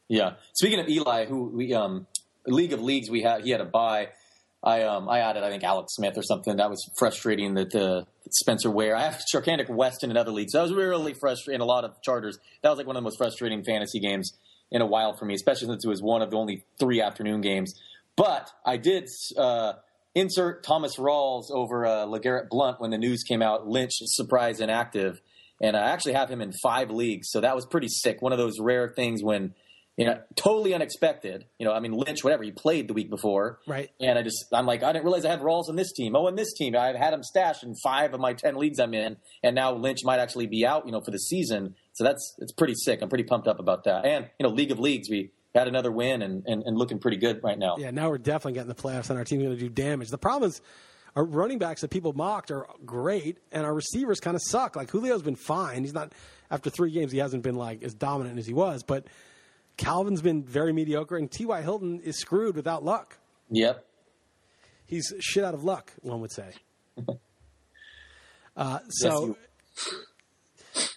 Yeah. Speaking of Eli, who we um League of Leagues we had he had a buy. I um I added I think Alex Smith or something. That was frustrating that uh, Spencer Ware. I have Charcandrick West in another league. So that was really frustrating. A lot of charters. That was like one of the most frustrating fantasy games in a while for me, especially since it was one of the only three afternoon games. But I did uh, insert Thomas Rawls over uh, LeGarrette Blunt when the news came out. Lynch surprise inactive, and I actually have him in five leagues. So that was pretty sick. One of those rare things when you know, totally unexpected. You know, I mean, Lynch, whatever, he played the week before. Right. And I just, I'm like, I didn't realize I had Rawls in this team. Oh, in this team, I've had him stashed in five of my 10 leagues I'm in. And now Lynch might actually be out, you know, for the season. So that's, it's pretty sick. I'm pretty pumped up about that. And, you know, League of Leagues, we had another win and, and, and looking pretty good right now. Yeah, now we're definitely getting the playoffs, and our team's going to do damage. The problem is our running backs that people mocked are great, and our receivers kind of suck. Like Julio's been fine. He's not after three games. He hasn't been like as dominant as he was, but Calvin's been very mediocre, and T.Y. Hilton is screwed without luck. Yep. He's shit out of luck, one would say. Uh, so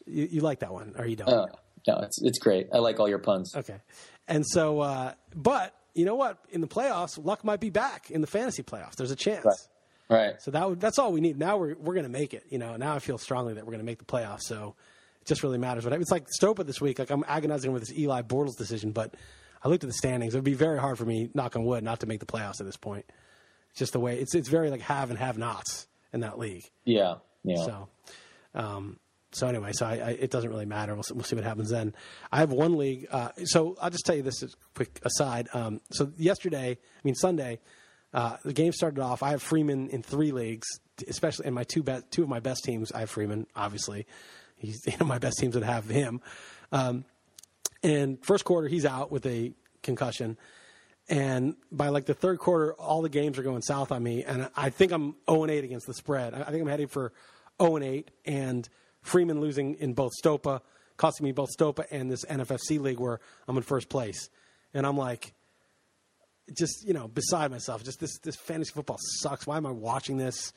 you, you like that one, or you don't? Uh, no, it's, it's great. I like all your puns. Okay. And so, uh, but you know what? In the playoffs, luck might be back in the fantasy playoffs. There's a chance. Right. Right. So that would, that's all we need. Now we're we're going to make it. You know, now I feel strongly that we're going to make the playoffs. So just really matters. But it's like Stopa this week. Like I'm agonizing with this Eli Bortles decision, but I looked at the standings. It would be very hard for me, knock on wood, not to make the playoffs at this point. It's just the way it's it's very like have and have nots in that league. Yeah. Yeah. So, um, so anyway, so I, I, it doesn't really matter. We'll, see- we'll see what happens then. I have one league. Uh, so I'll just tell you this as a quick aside. Um, so yesterday, I mean Sunday, uh, the game started off. I have Freeman in three leagues, especially in my two be- two of my best teams. I have Freeman, obviously. He's you know, my best teams that have him. Um, and first quarter, he's out with a concussion. And by like the third quarter, all the games are going south on me. And I think I'm 0 and 8 against the spread. I I think I'm heading for 0 and 8. And Freeman losing in both Stopa costing me both Stopa and this NFFC league where I'm in first place, and I'm like, just you know, beside myself. Just this this fantasy football sucks. Why am I watching this?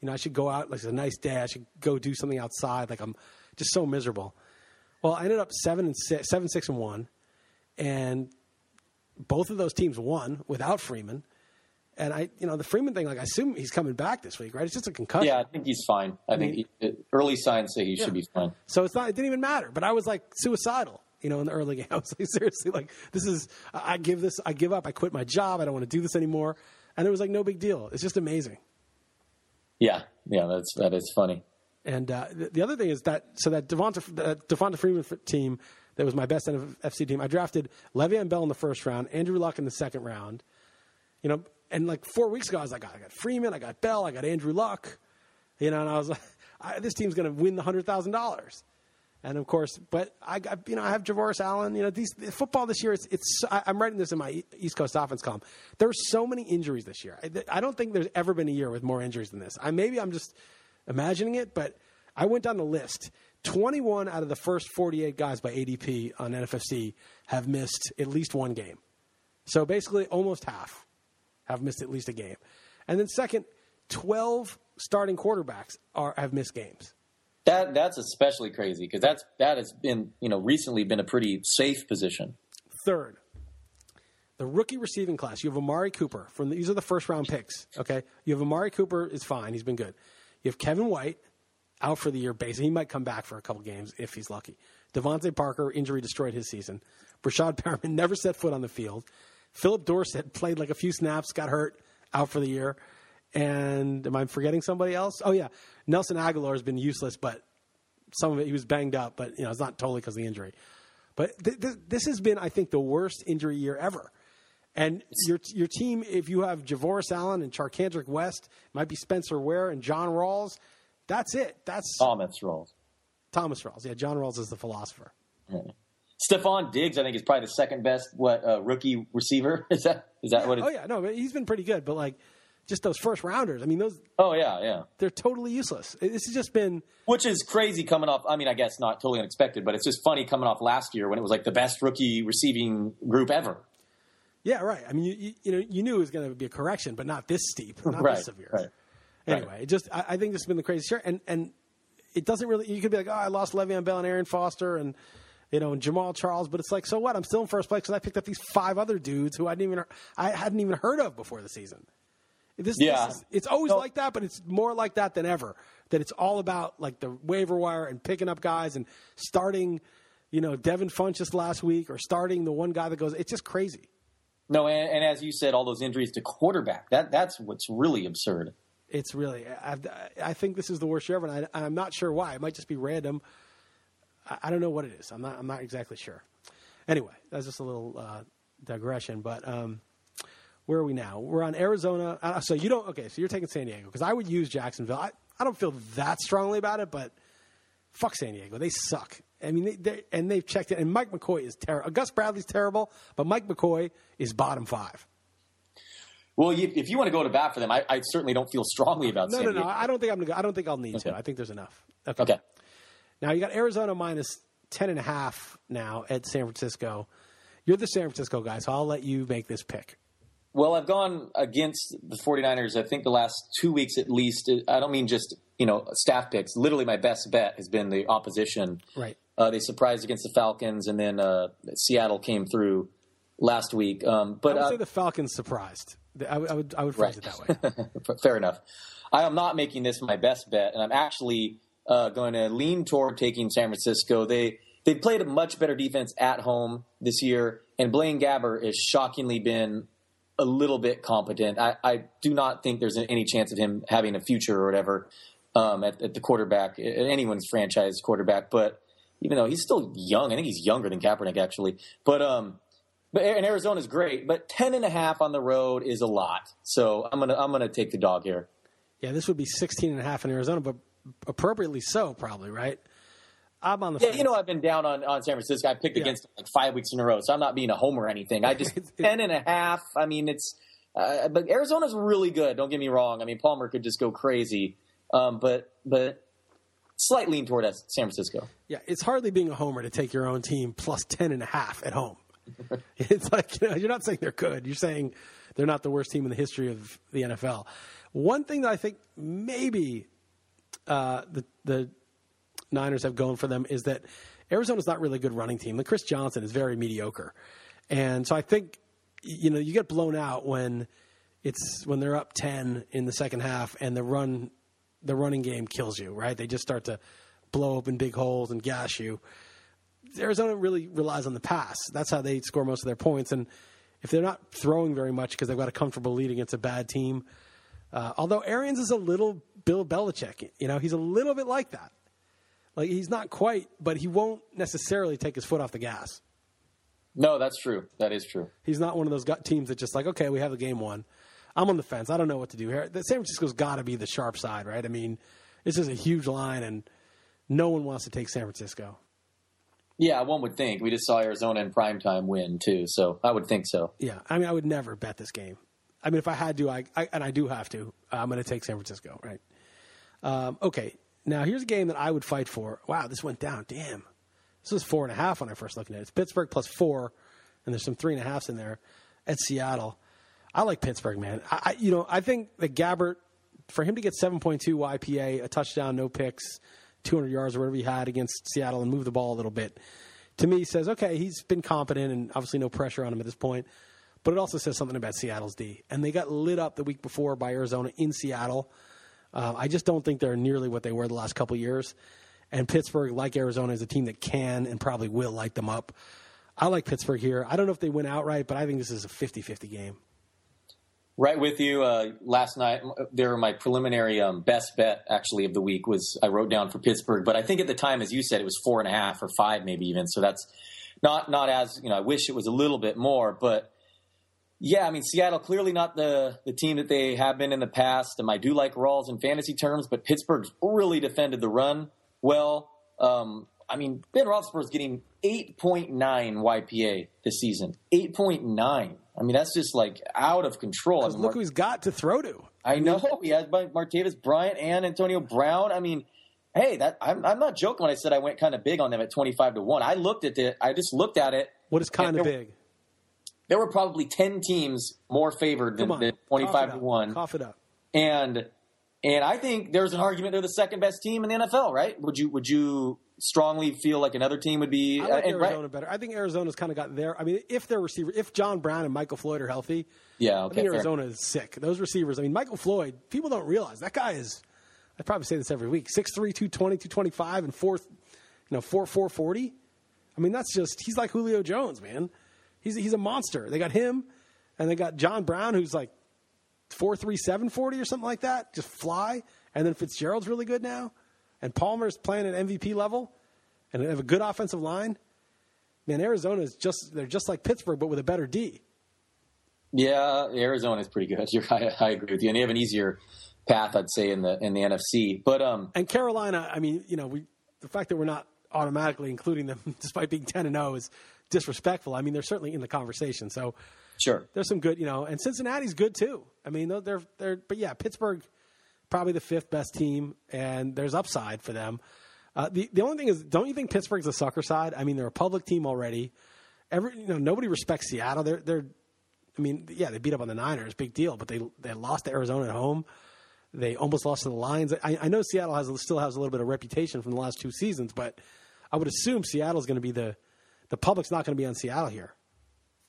You know, I should go out. Like it's a nice day. I should go do something outside. Like I'm just so miserable. Well, I ended up seven and six, seven six and one, and both of those teams won without Freeman. And I, you know, the Freeman thing, like I assume he's coming back this week, right? It's just a concussion. Yeah, I think he's fine. I, think he, uh, early signs say he Yeah. should be fine. So it's not. It didn't even matter. But I was like suicidal, you know, in the early game. I was like seriously, like this is. I I give this. I give up. I quit my job. I don't want to do this anymore. And it was like no big deal. It's just amazing. Yeah, yeah, that's that is funny. And uh, the, the other thing is that so that Devonta the Devonta Freeman team that was my best NFFC team. I drafted Le'Veon Bell in the first round, Andrew Luck in the second round. You know, and like four weeks ago, I was like, I got Freeman, I got Bell, I got Andrew Luck. You know, and I was like, I, this team's going to win the hundred thousand dollars. And of course, but I you know I have Javorius Allen. You know, these football this year. It's it's. I, I'm writing this in my East Coast offense column. There are so many injuries this year. I, I don't think there's ever been a year with more injuries than this. I maybe I'm just imagining it, but I went down the list. 21 out of the first 48 guys by ADP on NFFC have missed at least one game. So basically, almost half have missed at least a game. And then second, 12 starting quarterbacks are have missed games. That that's especially crazy because that's that has been you know recently been a pretty safe position. Third, the rookie receiving class. You have Amari Cooper from the, these are the first round picks. Okay, you have Amari Cooper is fine. He's been good. You have Kevin White out for the year. Basically, he might come back for a couple games if he's lucky. DeVante Parker injury destroyed his season. Breshad Perriman never set foot on the field. Phillip Dorsett played like a few snaps, got hurt, out for the year. And am I forgetting somebody else? Oh yeah, Nelson Agholor has been useless, but some of it he was banged up, but you know it's not totally because of the injury. But th- th- this has been, I think, the worst injury year ever. And your your team, if you have Javorius Allen and Charcandrick West, might be Spencer Ware and John Rawls. That's it. That's Thomas Rawls. Thomas Rawls. Yeah, John Rawls is the philosopher. Stefon Diggs, I think, is probably the second best what uh, rookie receiver. Is that is that what? It, Oh yeah, no, but he's been pretty good. But like, just those first rounders. I mean, those oh yeah, yeah. they're totally useless. This has just been Which is crazy coming off. I mean, I guess not totally unexpected, but it's just funny coming off last year when it was like the best rookie receiving group ever. Yeah, right. I mean, you you, you know, you knew it was going to be a correction, but not this steep, not Right, this severe. right. Anyway, it just I, I think this has been the craziest year, and and it doesn't really. You could be like, oh, I lost Le'Veon Bell and Arian Foster and you know and Jamaal Charles, but it's like, so what? I'm still in first place because I picked up these five other dudes who I didn't even I hadn't even heard of before the season. This, Yeah. this is, it's always No. like that, but it's more like that than ever. That it's all about like the waiver wire and picking up guys and starting, you know, Devin Funchess last week or starting the one guy that goes. It's just crazy. No, and, and as you said, all those injuries to quarterback. That that's what's really absurd. It's really. I, I think this is the worst year ever, and I, I'm not sure why. It might just be random. I, I don't know what it is. I'm not. I'm not exactly sure. Anyway, that's just a little uh, digression. But um, where are we now? We're on Arizona. Uh, so you don't. Okay, so you're taking San Diego because I would use Jacksonville. I, I don't feel that strongly about it, but fuck San Diego. They suck. I mean, they, they, and they've checked it. And Mike McCoy is terrible. Gus Bradley's terrible, but Mike McCoy is bottom five. Well, you, if you want to go to bat for them, I, I certainly don't feel strongly about. No, San no, no. Diego. I don't think I'm gonna go. I don't think I'll need to. I think there's enough. Okay. Now you got Arizona minus ten and a half now at San Francisco. You're the San Francisco guy, so I'll let you make this pick. Well, I've gone against the 49ers, I think the last two weeks at least. I don't mean just, you know, staff picks. Literally, my best bet has been the opposition. Right. Uh, they surprised against the Falcons, and then uh, Seattle came through last week. Um, I but would uh, say the Falcons surprised. I, would- I would I would phrase it that way. Fair enough. I am not making this my best bet, and I'm actually uh, going to lean toward taking San Francisco. They they played a much better defense at home this year, and Blaine Gabbert has shockingly been a little bit competent. I, I do not think there's any chance of him having a future or whatever um, at, at the quarterback, at anyone's franchise quarterback. But even though he's still young, I think he's younger than Kaepernick actually. But um, but and Arizona's great, but ten and a half on the road is a lot. So I'm gonna I'm gonna take the dog here. Yeah, this would be 16 and a half in Arizona, but appropriately so, probably right. I'm on the. Yeah, fence. you know I've been down on, on San Francisco. I picked Yeah. against like five weeks in a row, so I'm not being a homer or anything. I just ten and a half. I mean, it's uh, but Arizona's really good. Don't get me wrong. I mean, Palmer could just go crazy, um, but but slight lean toward San Francisco. Yeah, it's hardly being a homer to take your own team plus 10 and a half at home. it's like, you know, you're not saying they're good. You're saying they're not the worst team in the history of the NFL. One thing that I think maybe uh, the, the Niners have going for them is that Arizona's not really a good running team. And Chris Johnson is very mediocre. And so I think, you know, you get blown out when it's when they're up 10 in the second half and the run the running game kills you, right? They just start to blow open big holes and gash you. Arizona really relies on the pass. That's how they score most of their points. And if they're not throwing very much because they've got a comfortable lead against a bad team, uh, although Arians is a little Bill Belichick, you know, he's a little bit like that. Like he's not quite, but he won't necessarily take his foot off the gas. No, that's true. That is true. He's not one of those teams that just like, okay, we have a game won. I'm on the fence. I don't know what to do here. The San Francisco's got to be the sharp side, right? I mean, this is a huge line, and no one wants to take San Francisco. Yeah, one would think. We just saw Arizona in primetime win too, so I would think so. Yeah, I mean, I would never bet this game. I mean, if I had to, I, I and I do have to, I'm going to take San Francisco, right? Um, okay, now here's a game that I would fight for. Wow, this went down. Damn, this was four and a half when I first looked at it. It's Pittsburgh plus four, and there's some three and a halfs in there at Seattle. I like Pittsburgh, man. I, you know I think that Gabbert for him to get 7.2 YPA, a touchdown, no picks, 200 yards or whatever he had against Seattle and move the ball a little bit, to me says okay, he's been competent and obviously no pressure on him at this point. But it also says something about Seattle's D, and they got lit up the week before by Arizona in Seattle. Uh, I just don't think they're nearly what they were the last couple years. And Pittsburgh, like Arizona, is a team that can and probably will light them up. I like Pittsburgh here. I don't know if they win outright, but I think this is a 50 50 game. Right with you. Uh, last night, there were my preliminary um, best bet actually of the week was I wrote down for Pittsburgh, but I think at the time, as you said, it was four and a half or five, maybe even. So that's not not as you know. I wish it was a little bit more, but yeah, I mean Seattle clearly not the the team that they have been in the past. And I do like Rawls in fantasy terms, but Pittsburgh's really defended the run well. Um, I mean Ben Roethlisberger's getting 8.9 YPA this season. 8.9. I mean, that's just like out of control. I mean, look who he's got to throw to. I know he has Martavis Bryant and Antonio Brown. I mean, hey, that I'm, I'm not joking when I said I went kind of big on them at 25 to one. I looked at it. I just looked at it. What is kind of big? There were probably 10 teams more favored than, than 25 to one. Cough it up. And and I think there's an argument they're the second best team in the NFL. Right? Would you would you strongly feel like another team would be. I like uh, Arizona right. better. I think Arizona's kind of got there. I mean, if their receiver, if John Brown and Michael Floyd are healthy, yeah, okay, I think Arizona fair. is sick. Those receivers. I mean, Michael Floyd. People don't realize that guy is. I probably say this every week. 6'3", 220, 225, and fourth, you know, four four forty. I mean, that's just he's like Julio Jones, man. He's he's a monster. They got him, and they got John Brown, who's like four three seven forty or something like that. Just fly. And then Fitzgerald's really good now and Palmer's playing at MVP level, and they have a good offensive line, man, Arizona is just they're just like Pittsburgh, but with a better D. Yeah, Arizona is pretty good. You're, I, I, agree with you, and they have an easier path, I'd say, in the in the NFC. But um, and Carolina, I mean, you know, we the fact that we're not automatically including them, despite being ten and zero, is disrespectful. I mean, they're certainly in the conversation. So sure, there's some good, you know, and Cincinnati's good too. I mean, they're they're, but yeah, Pittsburgh probably the fifth best team, and there's upside for them. Uh, the the only thing is, don't you think Pittsburgh's a sucker side? I mean, they're a public team already. Every you know, nobody respects Seattle. They're they're, I mean, yeah, they beat up on the Niners, big deal, but they they lost to Arizona at home. They almost lost to the Lions. I, I know Seattle has still has a little bit of reputation from the last two seasons, but I would assume Seattle's going to be the the public's not going to be on Seattle here.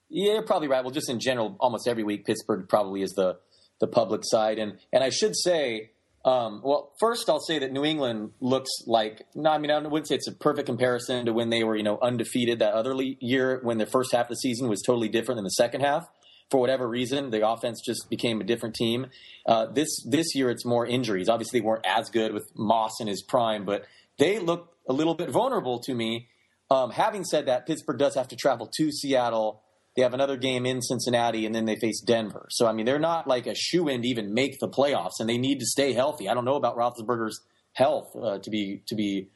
Yeah, you're probably right. Well, just in general, almost every week, Pittsburgh probably is the the public side, and and I should say um, well, first I'll say that New England looks like. No, I mean I wouldn't say it's a perfect comparison to when they were you know undefeated that other year when the first half of the season was totally different than the second half. For whatever reason, the offense just became a different team. Uh, this this year it's more injuries. Obviously, they weren't as good with Moss in his prime, but they look a little bit vulnerable to me. Um, having said that, Pittsburgh does have to travel to Seattle they have another game in Cincinnati, and then they face Denver. So I mean, they're not like a shoe in to even make the playoffs, and they need to stay healthy. I don't know about Roethlisberger's health uh, to be to be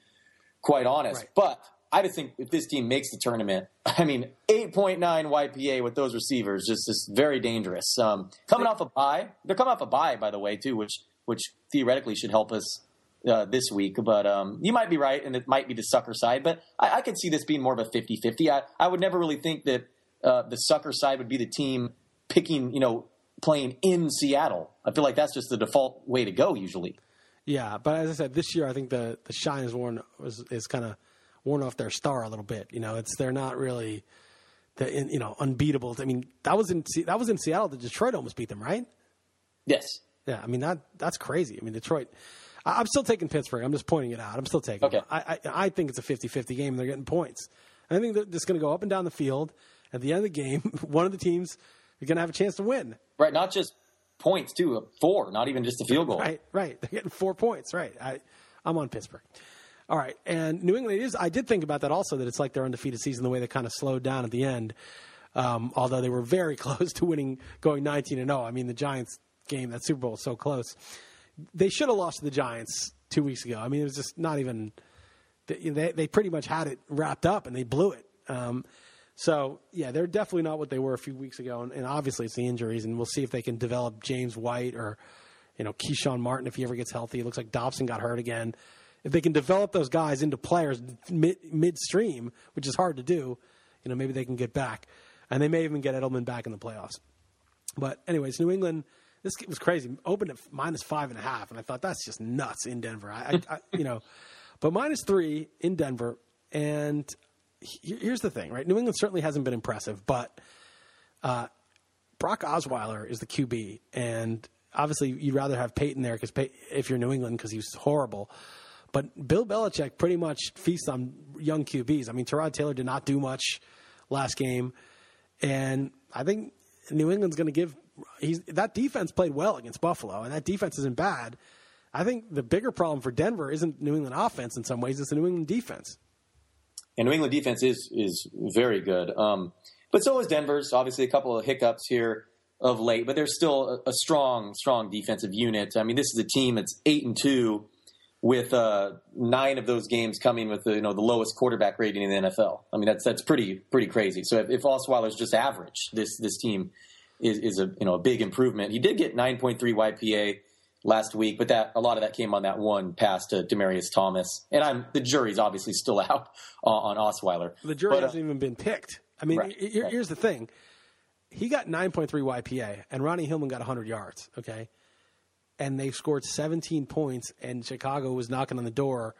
quite honest, right. but I just think if this team makes the tournament, I mean, 8.9 YPA with those receivers just is very dangerous. Um, coming off a bye, they're coming off a bye, by the way, too, which which theoretically should help us uh, this week. But um, you might be right, and it might be the sucker side. But I, I could see this being more of a 50-50. I, I would never really think that uh, the sucker side would be the team picking, you know, playing in Seattle. I feel like that's just the default way to go usually. Yeah, but as I said, this year I think the the shine is worn is, is kind of worn off their star a little bit. You know, it's they're not really the you know unbeatable. I mean, that was in that was in Seattle. The Detroit almost beat them, right? Yes. Yeah, I mean that that's crazy. I mean Detroit. I, am still taking Pittsburgh. I'm just pointing it out. I'm still taking. Okay. I, I, I think it's a 50-50 game. and They're getting points. I think they're just going to go up and down the field. At the end of the game, one of the teams is going to have a chance to win. Right. Not just points too. Four. Not even just a field goal. Right. Right. They're getting four points. Right. I, I'm on Pittsburgh. All right, and New England is. I did think about that also. That it's like their undefeated season, the way they kind of slowed down at the end. Um, although they were very close to winning, going 19 and 0. I mean, the Giants game, that Super Bowl, was so close. They should have lost to the Giants two weeks ago. I mean, it was just not even. They they pretty much had it wrapped up and they blew it. Um, so yeah, they're definitely not what they were a few weeks ago, and, and, obviously it's the injuries, and we'll see if they can develop James White or you know Keshawn Martin if he ever gets healthy. It looks like Dobson got hurt again. If they can develop those guys into players mid, midstream, which is hard to do, you know maybe they can get back, and they may even get Edelman back in the playoffs. But anyways, New England this was crazy. Opened at minus five and a half, and I thought that's just nuts in Denver. I, I, I you know, but minus three in Denver, and here's the thing, right? New England certainly hasn't been impressive, but uh, Brock Osweiler is the QB, and obviously you'd rather have Peyton there because if you're New England because he was horrible. But Bill Belichick pretty much feasts on young QBs. I mean, Tyrod Taylor did not do much last game, and I think New England's going to give he's that defense played well against Buffalo, and that defense isn't bad. I think the bigger problem for Denver isn't New England offense in some ways; it's the New England defense. And New England defense is is very good, um, but so is Denver's. Obviously, a couple of hiccups here of late, but there's still a, a strong, strong defensive unit. I mean, this is a team that's eight and two, with uh, nine of those games coming with the, you know the lowest quarterback rating in the NFL. I mean, that's that's pretty pretty crazy. So if, if Osweiler's just average, this this team is, is a you know a big improvement. He did get 9.3 YPA last week, but that a lot of that came on that one pass to Demaryius Thomas. And I'm the jury's obviously still out on, on Osweiler. The jury but, uh, hasn't even been picked. I mean, right, here, right. here's the thing: he got 9.3 YPA, and Ronnie Hillman got 100 yards. Okay, and they scored 17 points, and Chicago was knocking on the door,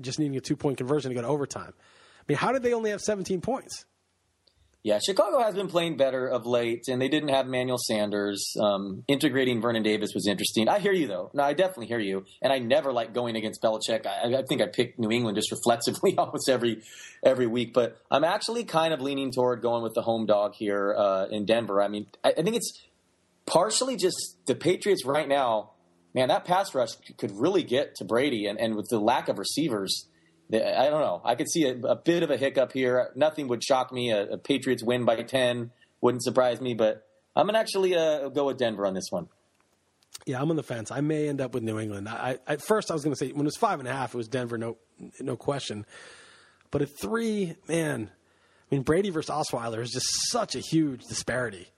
just needing a two point conversion to go to overtime. I mean, how did they only have 17 points? Yeah, Chicago has been playing better of late, and they didn't have Manuel Sanders. Um, integrating Vernon Davis was interesting. I hear you though. No, I definitely hear you. And I never like going against Belichick. I, I think I pick New England just reflexively almost every every week. But I'm actually kind of leaning toward going with the home dog here uh, in Denver. I mean, I, I think it's partially just the Patriots right now. Man, that pass rush could really get to Brady, and, and with the lack of receivers I don't know. I could see a, a bit of a hiccup here. Nothing would shock me. A, a, Patriots win by ten wouldn't surprise me, but I'm gonna actually uh, go with Denver on this one. Yeah, I'm on the fence. I may end up with New England. I, I, at first I was going to say when it was five and a half, it was Denver, no, no question. But at three, man, I mean Brady versus Osweiler is just such a huge disparity.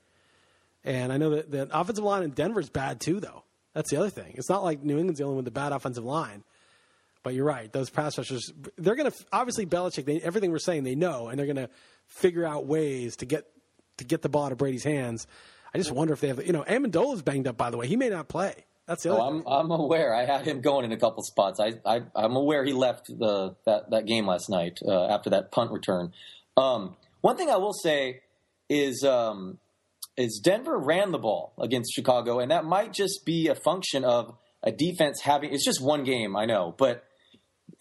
And I know that the offensive line in Denver is bad too, though. That's the other thing. It's not like New England's the only one with the bad offensive line. But you're right; those pass rushers, they're going to obviously Belichick. They, everything we're saying, they know, and they're going to figure out ways to get to get the ball to Brady's hands. I just wonder if they have, you know, Amendola's banged up. By the way, he may not play. That's the other. Oh, I'm, I'm aware. I had him going in a couple spots. I, I am aware he left the that that game last night uh, after that punt return. Um, one thing I will say is um, is Denver ran the ball against Chicago, and that might just be a function of a defense having. It's just one game, I know, but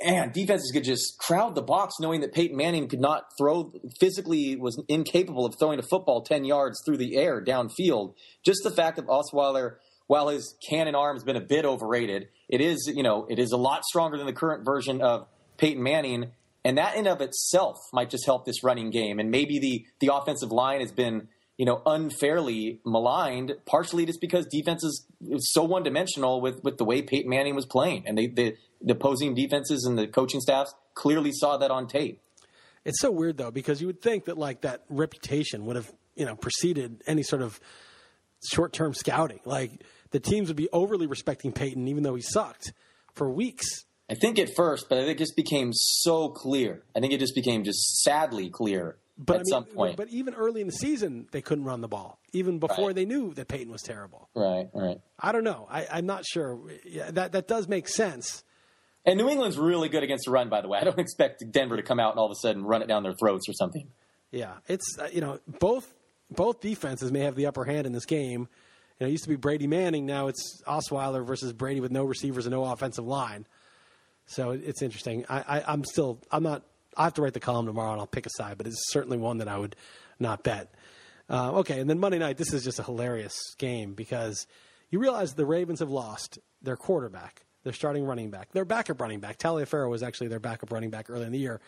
and defenses could just crowd the box knowing that Peyton Manning could not throw physically was incapable of throwing a football 10 yards through the air downfield. Just the fact of Osweiler, while his cannon arm has been a bit overrated, it is, you know, it is a lot stronger than the current version of Peyton Manning. And that in of itself might just help this running game. And maybe the the offensive line has been, you know, unfairly maligned, partially just because defense is so one dimensional with, with the way Peyton Manning was playing. And they, they the opposing defenses and the coaching staffs clearly saw that on tape. It's so weird though because you would think that like that reputation would have you know preceded any sort of short term scouting. Like the teams would be overly respecting Peyton even though he sucked for weeks. I think at first, but I think it just became so clear. I think it just became just sadly clear But at I mean, some point. but even early in the season, they couldn't run the ball, even before Right. they knew that Peyton was terrible. right, right. I don't know. I, I'm not sure. Yeah, that that does make sense. And New England's really good against the run, by the way. I don't expect Denver to come out and all of a sudden run it down their throats or something. Yeah, it's uh, you know both both defenses may have the upper hand in this game. You know, it used to be Brady Manning, now it's Osweiler versus Brady with no receivers and no offensive line. So it's interesting. I, I, I'm still I'm not. I have to write the column tomorrow and I'll pick a side, but it's certainly one that I would not bet. Uh, okay, and then Monday night. This is just a hilarious game because you realize the Ravens have lost their quarterback, their starting running back, their backup running back. Taliaferro was actually their backup running back early in the year.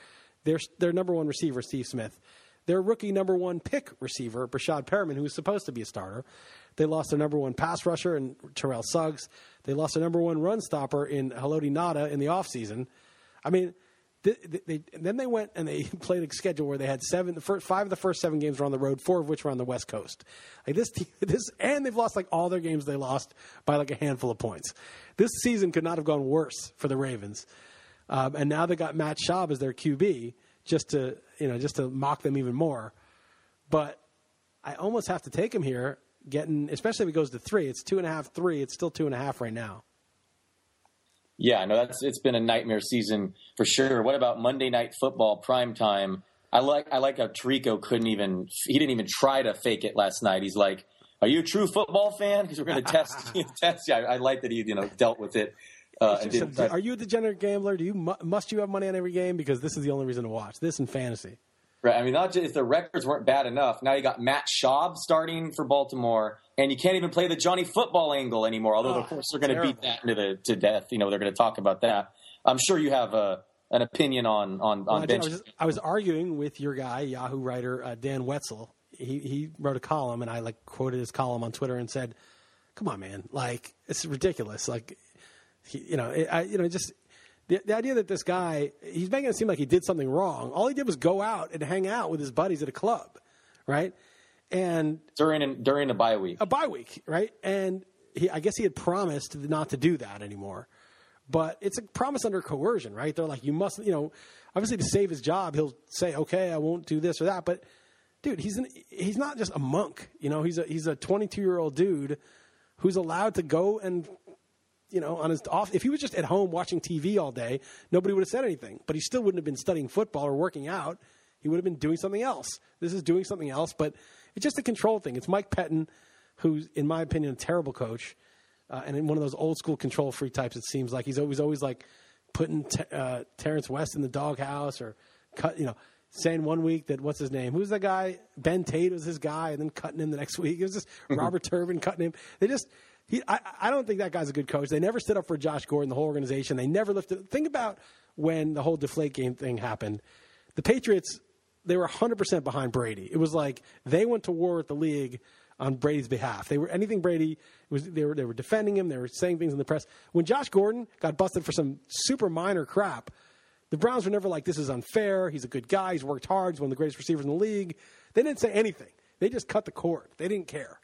Their their number one receiver, Steve Smith. Their rookie number one pick receiver, Breshad Perriman, who was supposed to be a starter. They lost their number one pass rusher in Terrell Suggs. They lost their number one run stopper in Haloti Ngata in the offseason. I mean, they, they, then they went and they played a schedule where they had seven, the first, five of the first seven games were on the road, four of which were on the West Coast. Like this, team, this, and they've lost like all their games. They lost by like a handful of points. This season could not have gone worse for the Ravens. Um, and now they got Matt Schaub as their QB just to you know just to mock them even more. But I almost have to take him here, getting especially if it goes to three. It's two and a half, three. It's still two and a half right now. Yeah, no, that's it's been a nightmare season for sure. What about Monday Night Football prime time? I like I like how Tirico couldn't even he didn't even try to fake it last night. He's like, "Are you a true football fan?" Because we're going to test test. Yeah, I, I like that he you know dealt with it. Uh, and Are you a degenerate gambler? Do you must you have money on every game because this is the only reason to watch this in fantasy? Right. I mean, not just if the records weren't bad enough. Now you got Matt Schaub starting for Baltimore, and you can't even play the Johnny Football angle anymore. Although, Oh, of course, they're going to beat that into the to death. You know, they're going to talk about that. I'm sure you have a an opinion on on on I, I bench. was, I was arguing with your guy, Yahoo writer uh, Dan Wetzel. He he wrote a column, and I like quoted his column on Twitter and said, "Come on, man! Like it's ridiculous. Like, he, you know, it, I, you know, just the, the idea that this guy he's making it seem like he did something wrong. All he did was go out and hang out with his buddies at a club, right? And during during the bye week. a bye week, right? And he, I guess he had promised not to do that anymore. But it's a promise under coercion, right? They're like, you must, you know, obviously to save his job, he'll say, okay, I won't do this or that. But dude, he's an, he's not just a monk, you know. He's a he's a 22 year old dude who's allowed to go and you know, on his off. If he was just at home watching TV all day, nobody would have said anything. But he still wouldn't have been studying football or working out. He would have been doing something else. This is doing something else, but it's just a control thing. It's Mike Pettine, who's, in my opinion, a terrible coach, uh, and in one of those old school control freak types. It seems like he's always always like putting t- uh, Terrance West in the doghouse or cut, you know. Saying one week that what's his name? Who's the guy? Ben Tate was his guy, and then cutting him the next week. It was just Robert Turbin cutting him. They just he, I, I don't think that guy's a good coach. They never stood up for Josh Gordon, the whole organization. They never lifted. Think about when the whole Deflategate thing happened. The Patriots, they were 100% behind Brady. It was like they went to war with the league on Brady's behalf. They were anything Brady was. They were they were defending him. They were saying things in the press. When Josh Gordon got busted for some super minor crap, the Browns were never like, "This is unfair." He's a good guy. He's worked hard. He's one of the greatest receivers in the league. They didn't say anything. They just cut the cord. They didn't care.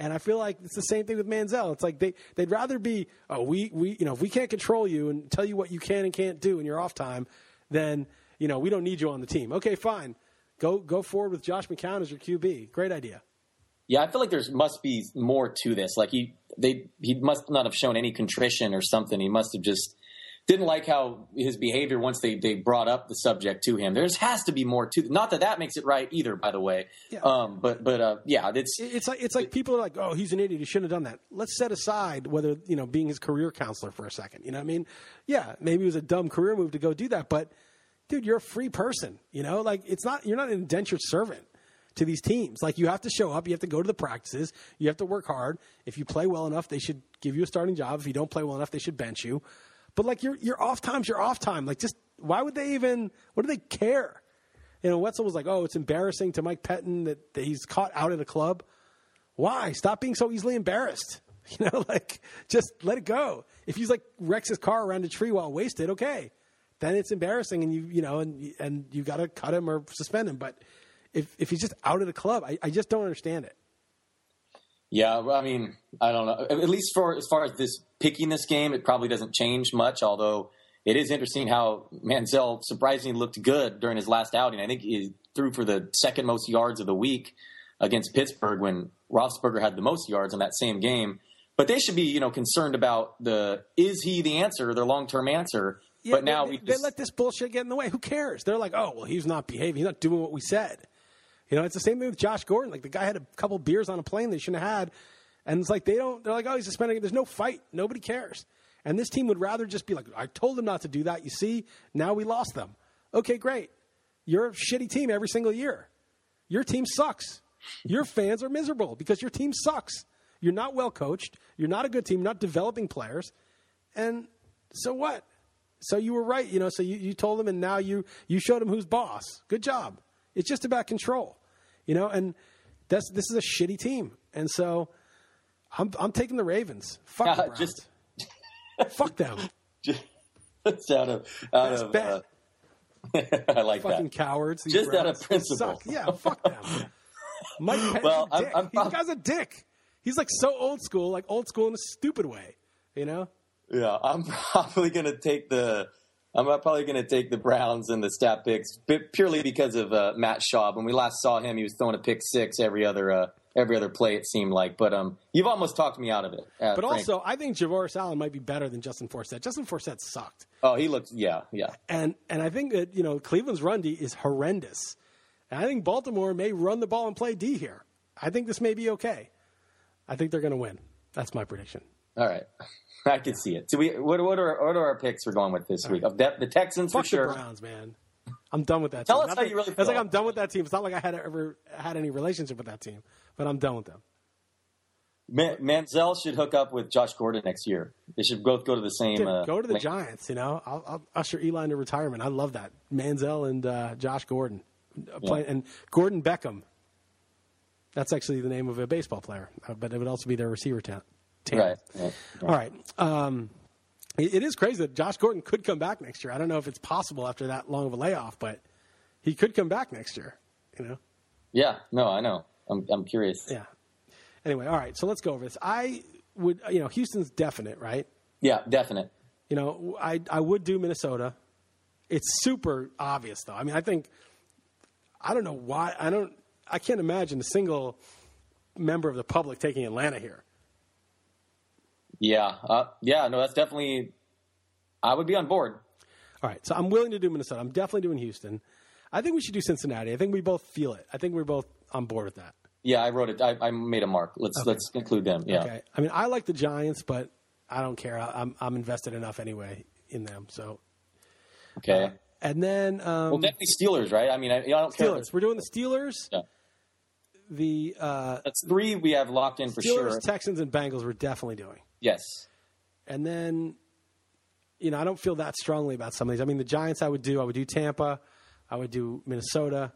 And I feel like it's the same thing with Manziel. It's like they they'd rather be oh we we you know if we can't control you and tell you what you can and can't do in your off time, then you know we don't need you on the team. Okay, fine, go go forward with Josh McCown as your QB. Great idea. Yeah, I feel like there's must be more to this. Like he they he must not have shown any contrition or something. He must have just didn't like how his behavior once they, they brought up the subject to him. There's has to be more to not that that makes it right either, by the way. Yeah. Um, but but uh, yeah, it's It's like it's like people are like, oh, he's an idiot. He shouldn't have done that. Let's set aside whether you know being his career counselor for a second. You know what I mean? Yeah, maybe it was a dumb career move to go do that, but dude, you're a free person. You know, like it's not you're not an indentured servant to these teams. Like you have to show up, you have to go to the practices, you have to work hard. If you play well enough, they should give you a starting job. If you don't play well enough, they should bench you. But like your your off times, your off time. Like just why would they even? What do they care? You know, Wetzel was like, "Oh, it's embarrassing to Mike Pettine that, that he's caught out at a club." Why? Stop being so easily embarrassed. You know, like just let it go. If he's like wrecks his car around a tree while wasted, okay, then it's embarrassing, and you you know, and and you got to cut him or suspend him. But if if he's just out at a club, I, I just don't understand it. Yeah, well, I mean, I don't know. At least for as far as this picking this game, it probably doesn't change much. Although it is interesting how Manziel surprisingly looked good during his last outing. I think he threw for the second most yards of the week against Pittsburgh when Roethlisberger had the most yards in that same game. But they should be, you know, concerned about the is he the answer, their long term answer. Yeah, but now they, we they let this bullshit get in the way. Who cares? They're like, oh well, he's not behaving. He's not doing what we said. You know, it's the same thing with Josh Gordon. Like the guy had a couple beers on a plane they shouldn't have had, and it's like they don't. They're like, oh, he's suspended. There's no fight. Nobody cares. And this team would rather just be like, I told them not to do that. You see, now we lost them. Okay, great. You're a shitty team every single year. Your team sucks. Your fans are miserable because your team sucks. You're not well coached. You're not a good team. You're not developing players. And so what? So you were right, you know. So you, you told them, and now you you showed them who's boss. Good job. It's just about control, you know. And that's this is a shitty team, and so I'm I'm taking the Ravens. Fuck the Uh, Browns. just- Fuck them. it's out of out Best of. Uh, I like Fucking that. cowards. Just out of principle. suck. Yeah, fuck them. Mike Pettine Well, I'm- I'm This prob- guy's a dick. He's like so old school, like old school in a stupid way. You know? Yeah, I'm probably going to take the. I'm probably going to take the Browns and the stat picks purely because of uh, Matt Schaub. When we last saw him, he was throwing a pick six every other uh, every other play. It seemed like, but um, you've almost talked me out of it. Uh, But Frank. also, I think Javorius Allen might be better than Justin Forsett. Justin Forsett sucked. oh, he looks. Yeah, yeah. And and I think that, you know, Cleveland's run D is horrendous. And I think Baltimore may run the ball and play D here. I think this may be okay. I think they're going to win. That's my prediction. All right, I can see it. So we what what are what are our picks we're going with this week? Of the, the Texans Fuck for sure. the Browns, man. I'm done with that Tell team. us Not how that- you really It's like. I'm done with that team. It's not like I had ever had any relationship with that team, but I'm done with them. Man, Manziel should hook up with Josh Gordon next year. They should both go to the same. Dude, uh, go to the. Giants. You know, I'll, I'll usher Eli into retirement. I love that Manziel and uh, Josh Gordon, uh, play, and Gordon Beckham. That's actually the name of a baseball player, uh, but it would also be their receiver ta- team. Right. right, right. All right. Um, it, it is crazy that Josh Gordon could come back next year. I don't know if it's possible after that long of a layoff, but he could come back next year. You know. Yeah. No, I know. I'm I'm curious. Yeah. Anyway, all right. So let's go over this. I would, you know, Houston's definite, right? Yeah, definite. You know, I I would do Minnesota. It's super obvious, though. I mean, I think I don't know why I don't I can't imagine a single member of the public taking Atlanta here. Yeah. Uh, yeah. No, that's definitely. I would be on board. All right, so I'm willing to do Minnesota. I'm definitely doing Houston. I think we should do Cincinnati. I think we both feel it. I think we're both on board with that. Yeah, I wrote it. I, I made a mark. Let's let's include them. Yeah. Okay. I mean, I like the Giants, but I don't care. I, I'm I'm invested enough anyway in them. So, Okay. and then um, well, definitely Steelers, right? I mean, I, I don't care. Steelers. We're doing the Steelers. Yeah. The uh, That's three we have locked in for Steelers, sure. Texans, and Bengals. We're definitely doing. Yes. And then, you know, I don't feel that strongly about some of these. I mean, the Giants, I would do. I would do Tampa. I would do Minnesota.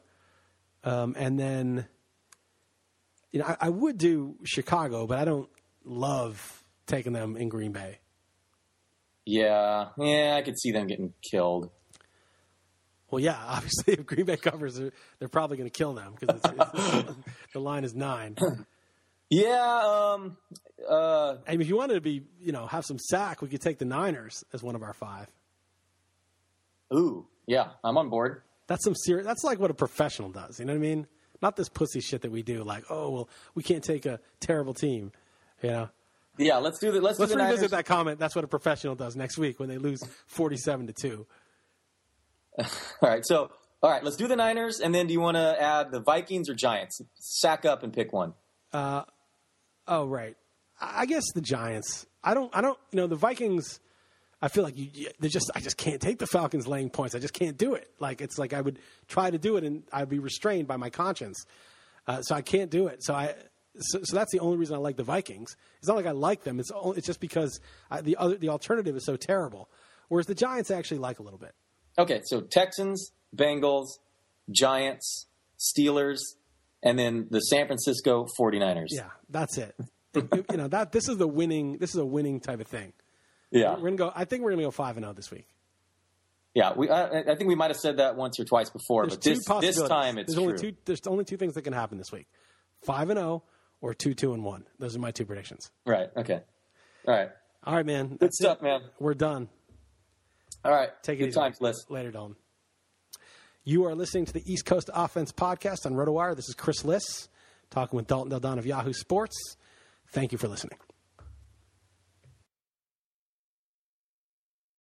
Um, and then, you know, I, I would do Chicago, but I don't love taking them in Green Bay. Yeah. Yeah, I could see them getting killed. Well, yeah, obviously, if Green Bay covers, they're, they're probably going to kill them because the line is nine. Yeah. Um. Uh. I mean, if you wanted to be, you know, have some sack, we could take the Niners as one of our five. Ooh. Yeah. I'm on board. That's some serious. That's like what a professional does. You know what I mean? Not this pussy shit that we do. Like, oh well, we can't take a terrible team. You know. Yeah. Let's do that. Let's, Let's do revisit Niners. that comment. That's what a professional does next week when they lose forty-seven to two. All right. So. All right. Let's do the Niners, and then do you want to add the Vikings or Giants? Sack up and pick one. Oh right. I guess the Giants. I don't. I don't. You know, the Vikings. I feel like you- They just. I just can't take the Falcons laying points. I just can't do it. Like it's like I would try to do it and I'd be restrained by my conscience. Uh, so I can't do it. So I. So, so that's the only reason I like the Vikings. It's not like I like them. It's only, it's just because I, the other the alternative is so terrible. Whereas the Giants I actually like a little bit. Okay. So Texans, Bengals, Giants, Steelers, and then the San Francisco 49ers. Yeah, that's it. you know that this is the winning. This is a winning type of thing. Yeah. We're gonna go. I think we're gonna go five and zero this week. Yeah, we. Uh, I, I think we might have said that once or twice before, There's but this this time it's there's only true. two. There's only two things that can happen this week: five and zero or two two and one. Those are my two predictions. Right. Okay. All right. All right, man. Good stuff, it. man. We're done. All right. Take it Good easy. times, Liss. Later, Dalton. You are listening to the East Coast Offense Podcast on RotoWire. This is Chris Liss talking with Dalton Del Don of Yahoo Sports. Thank you for listening.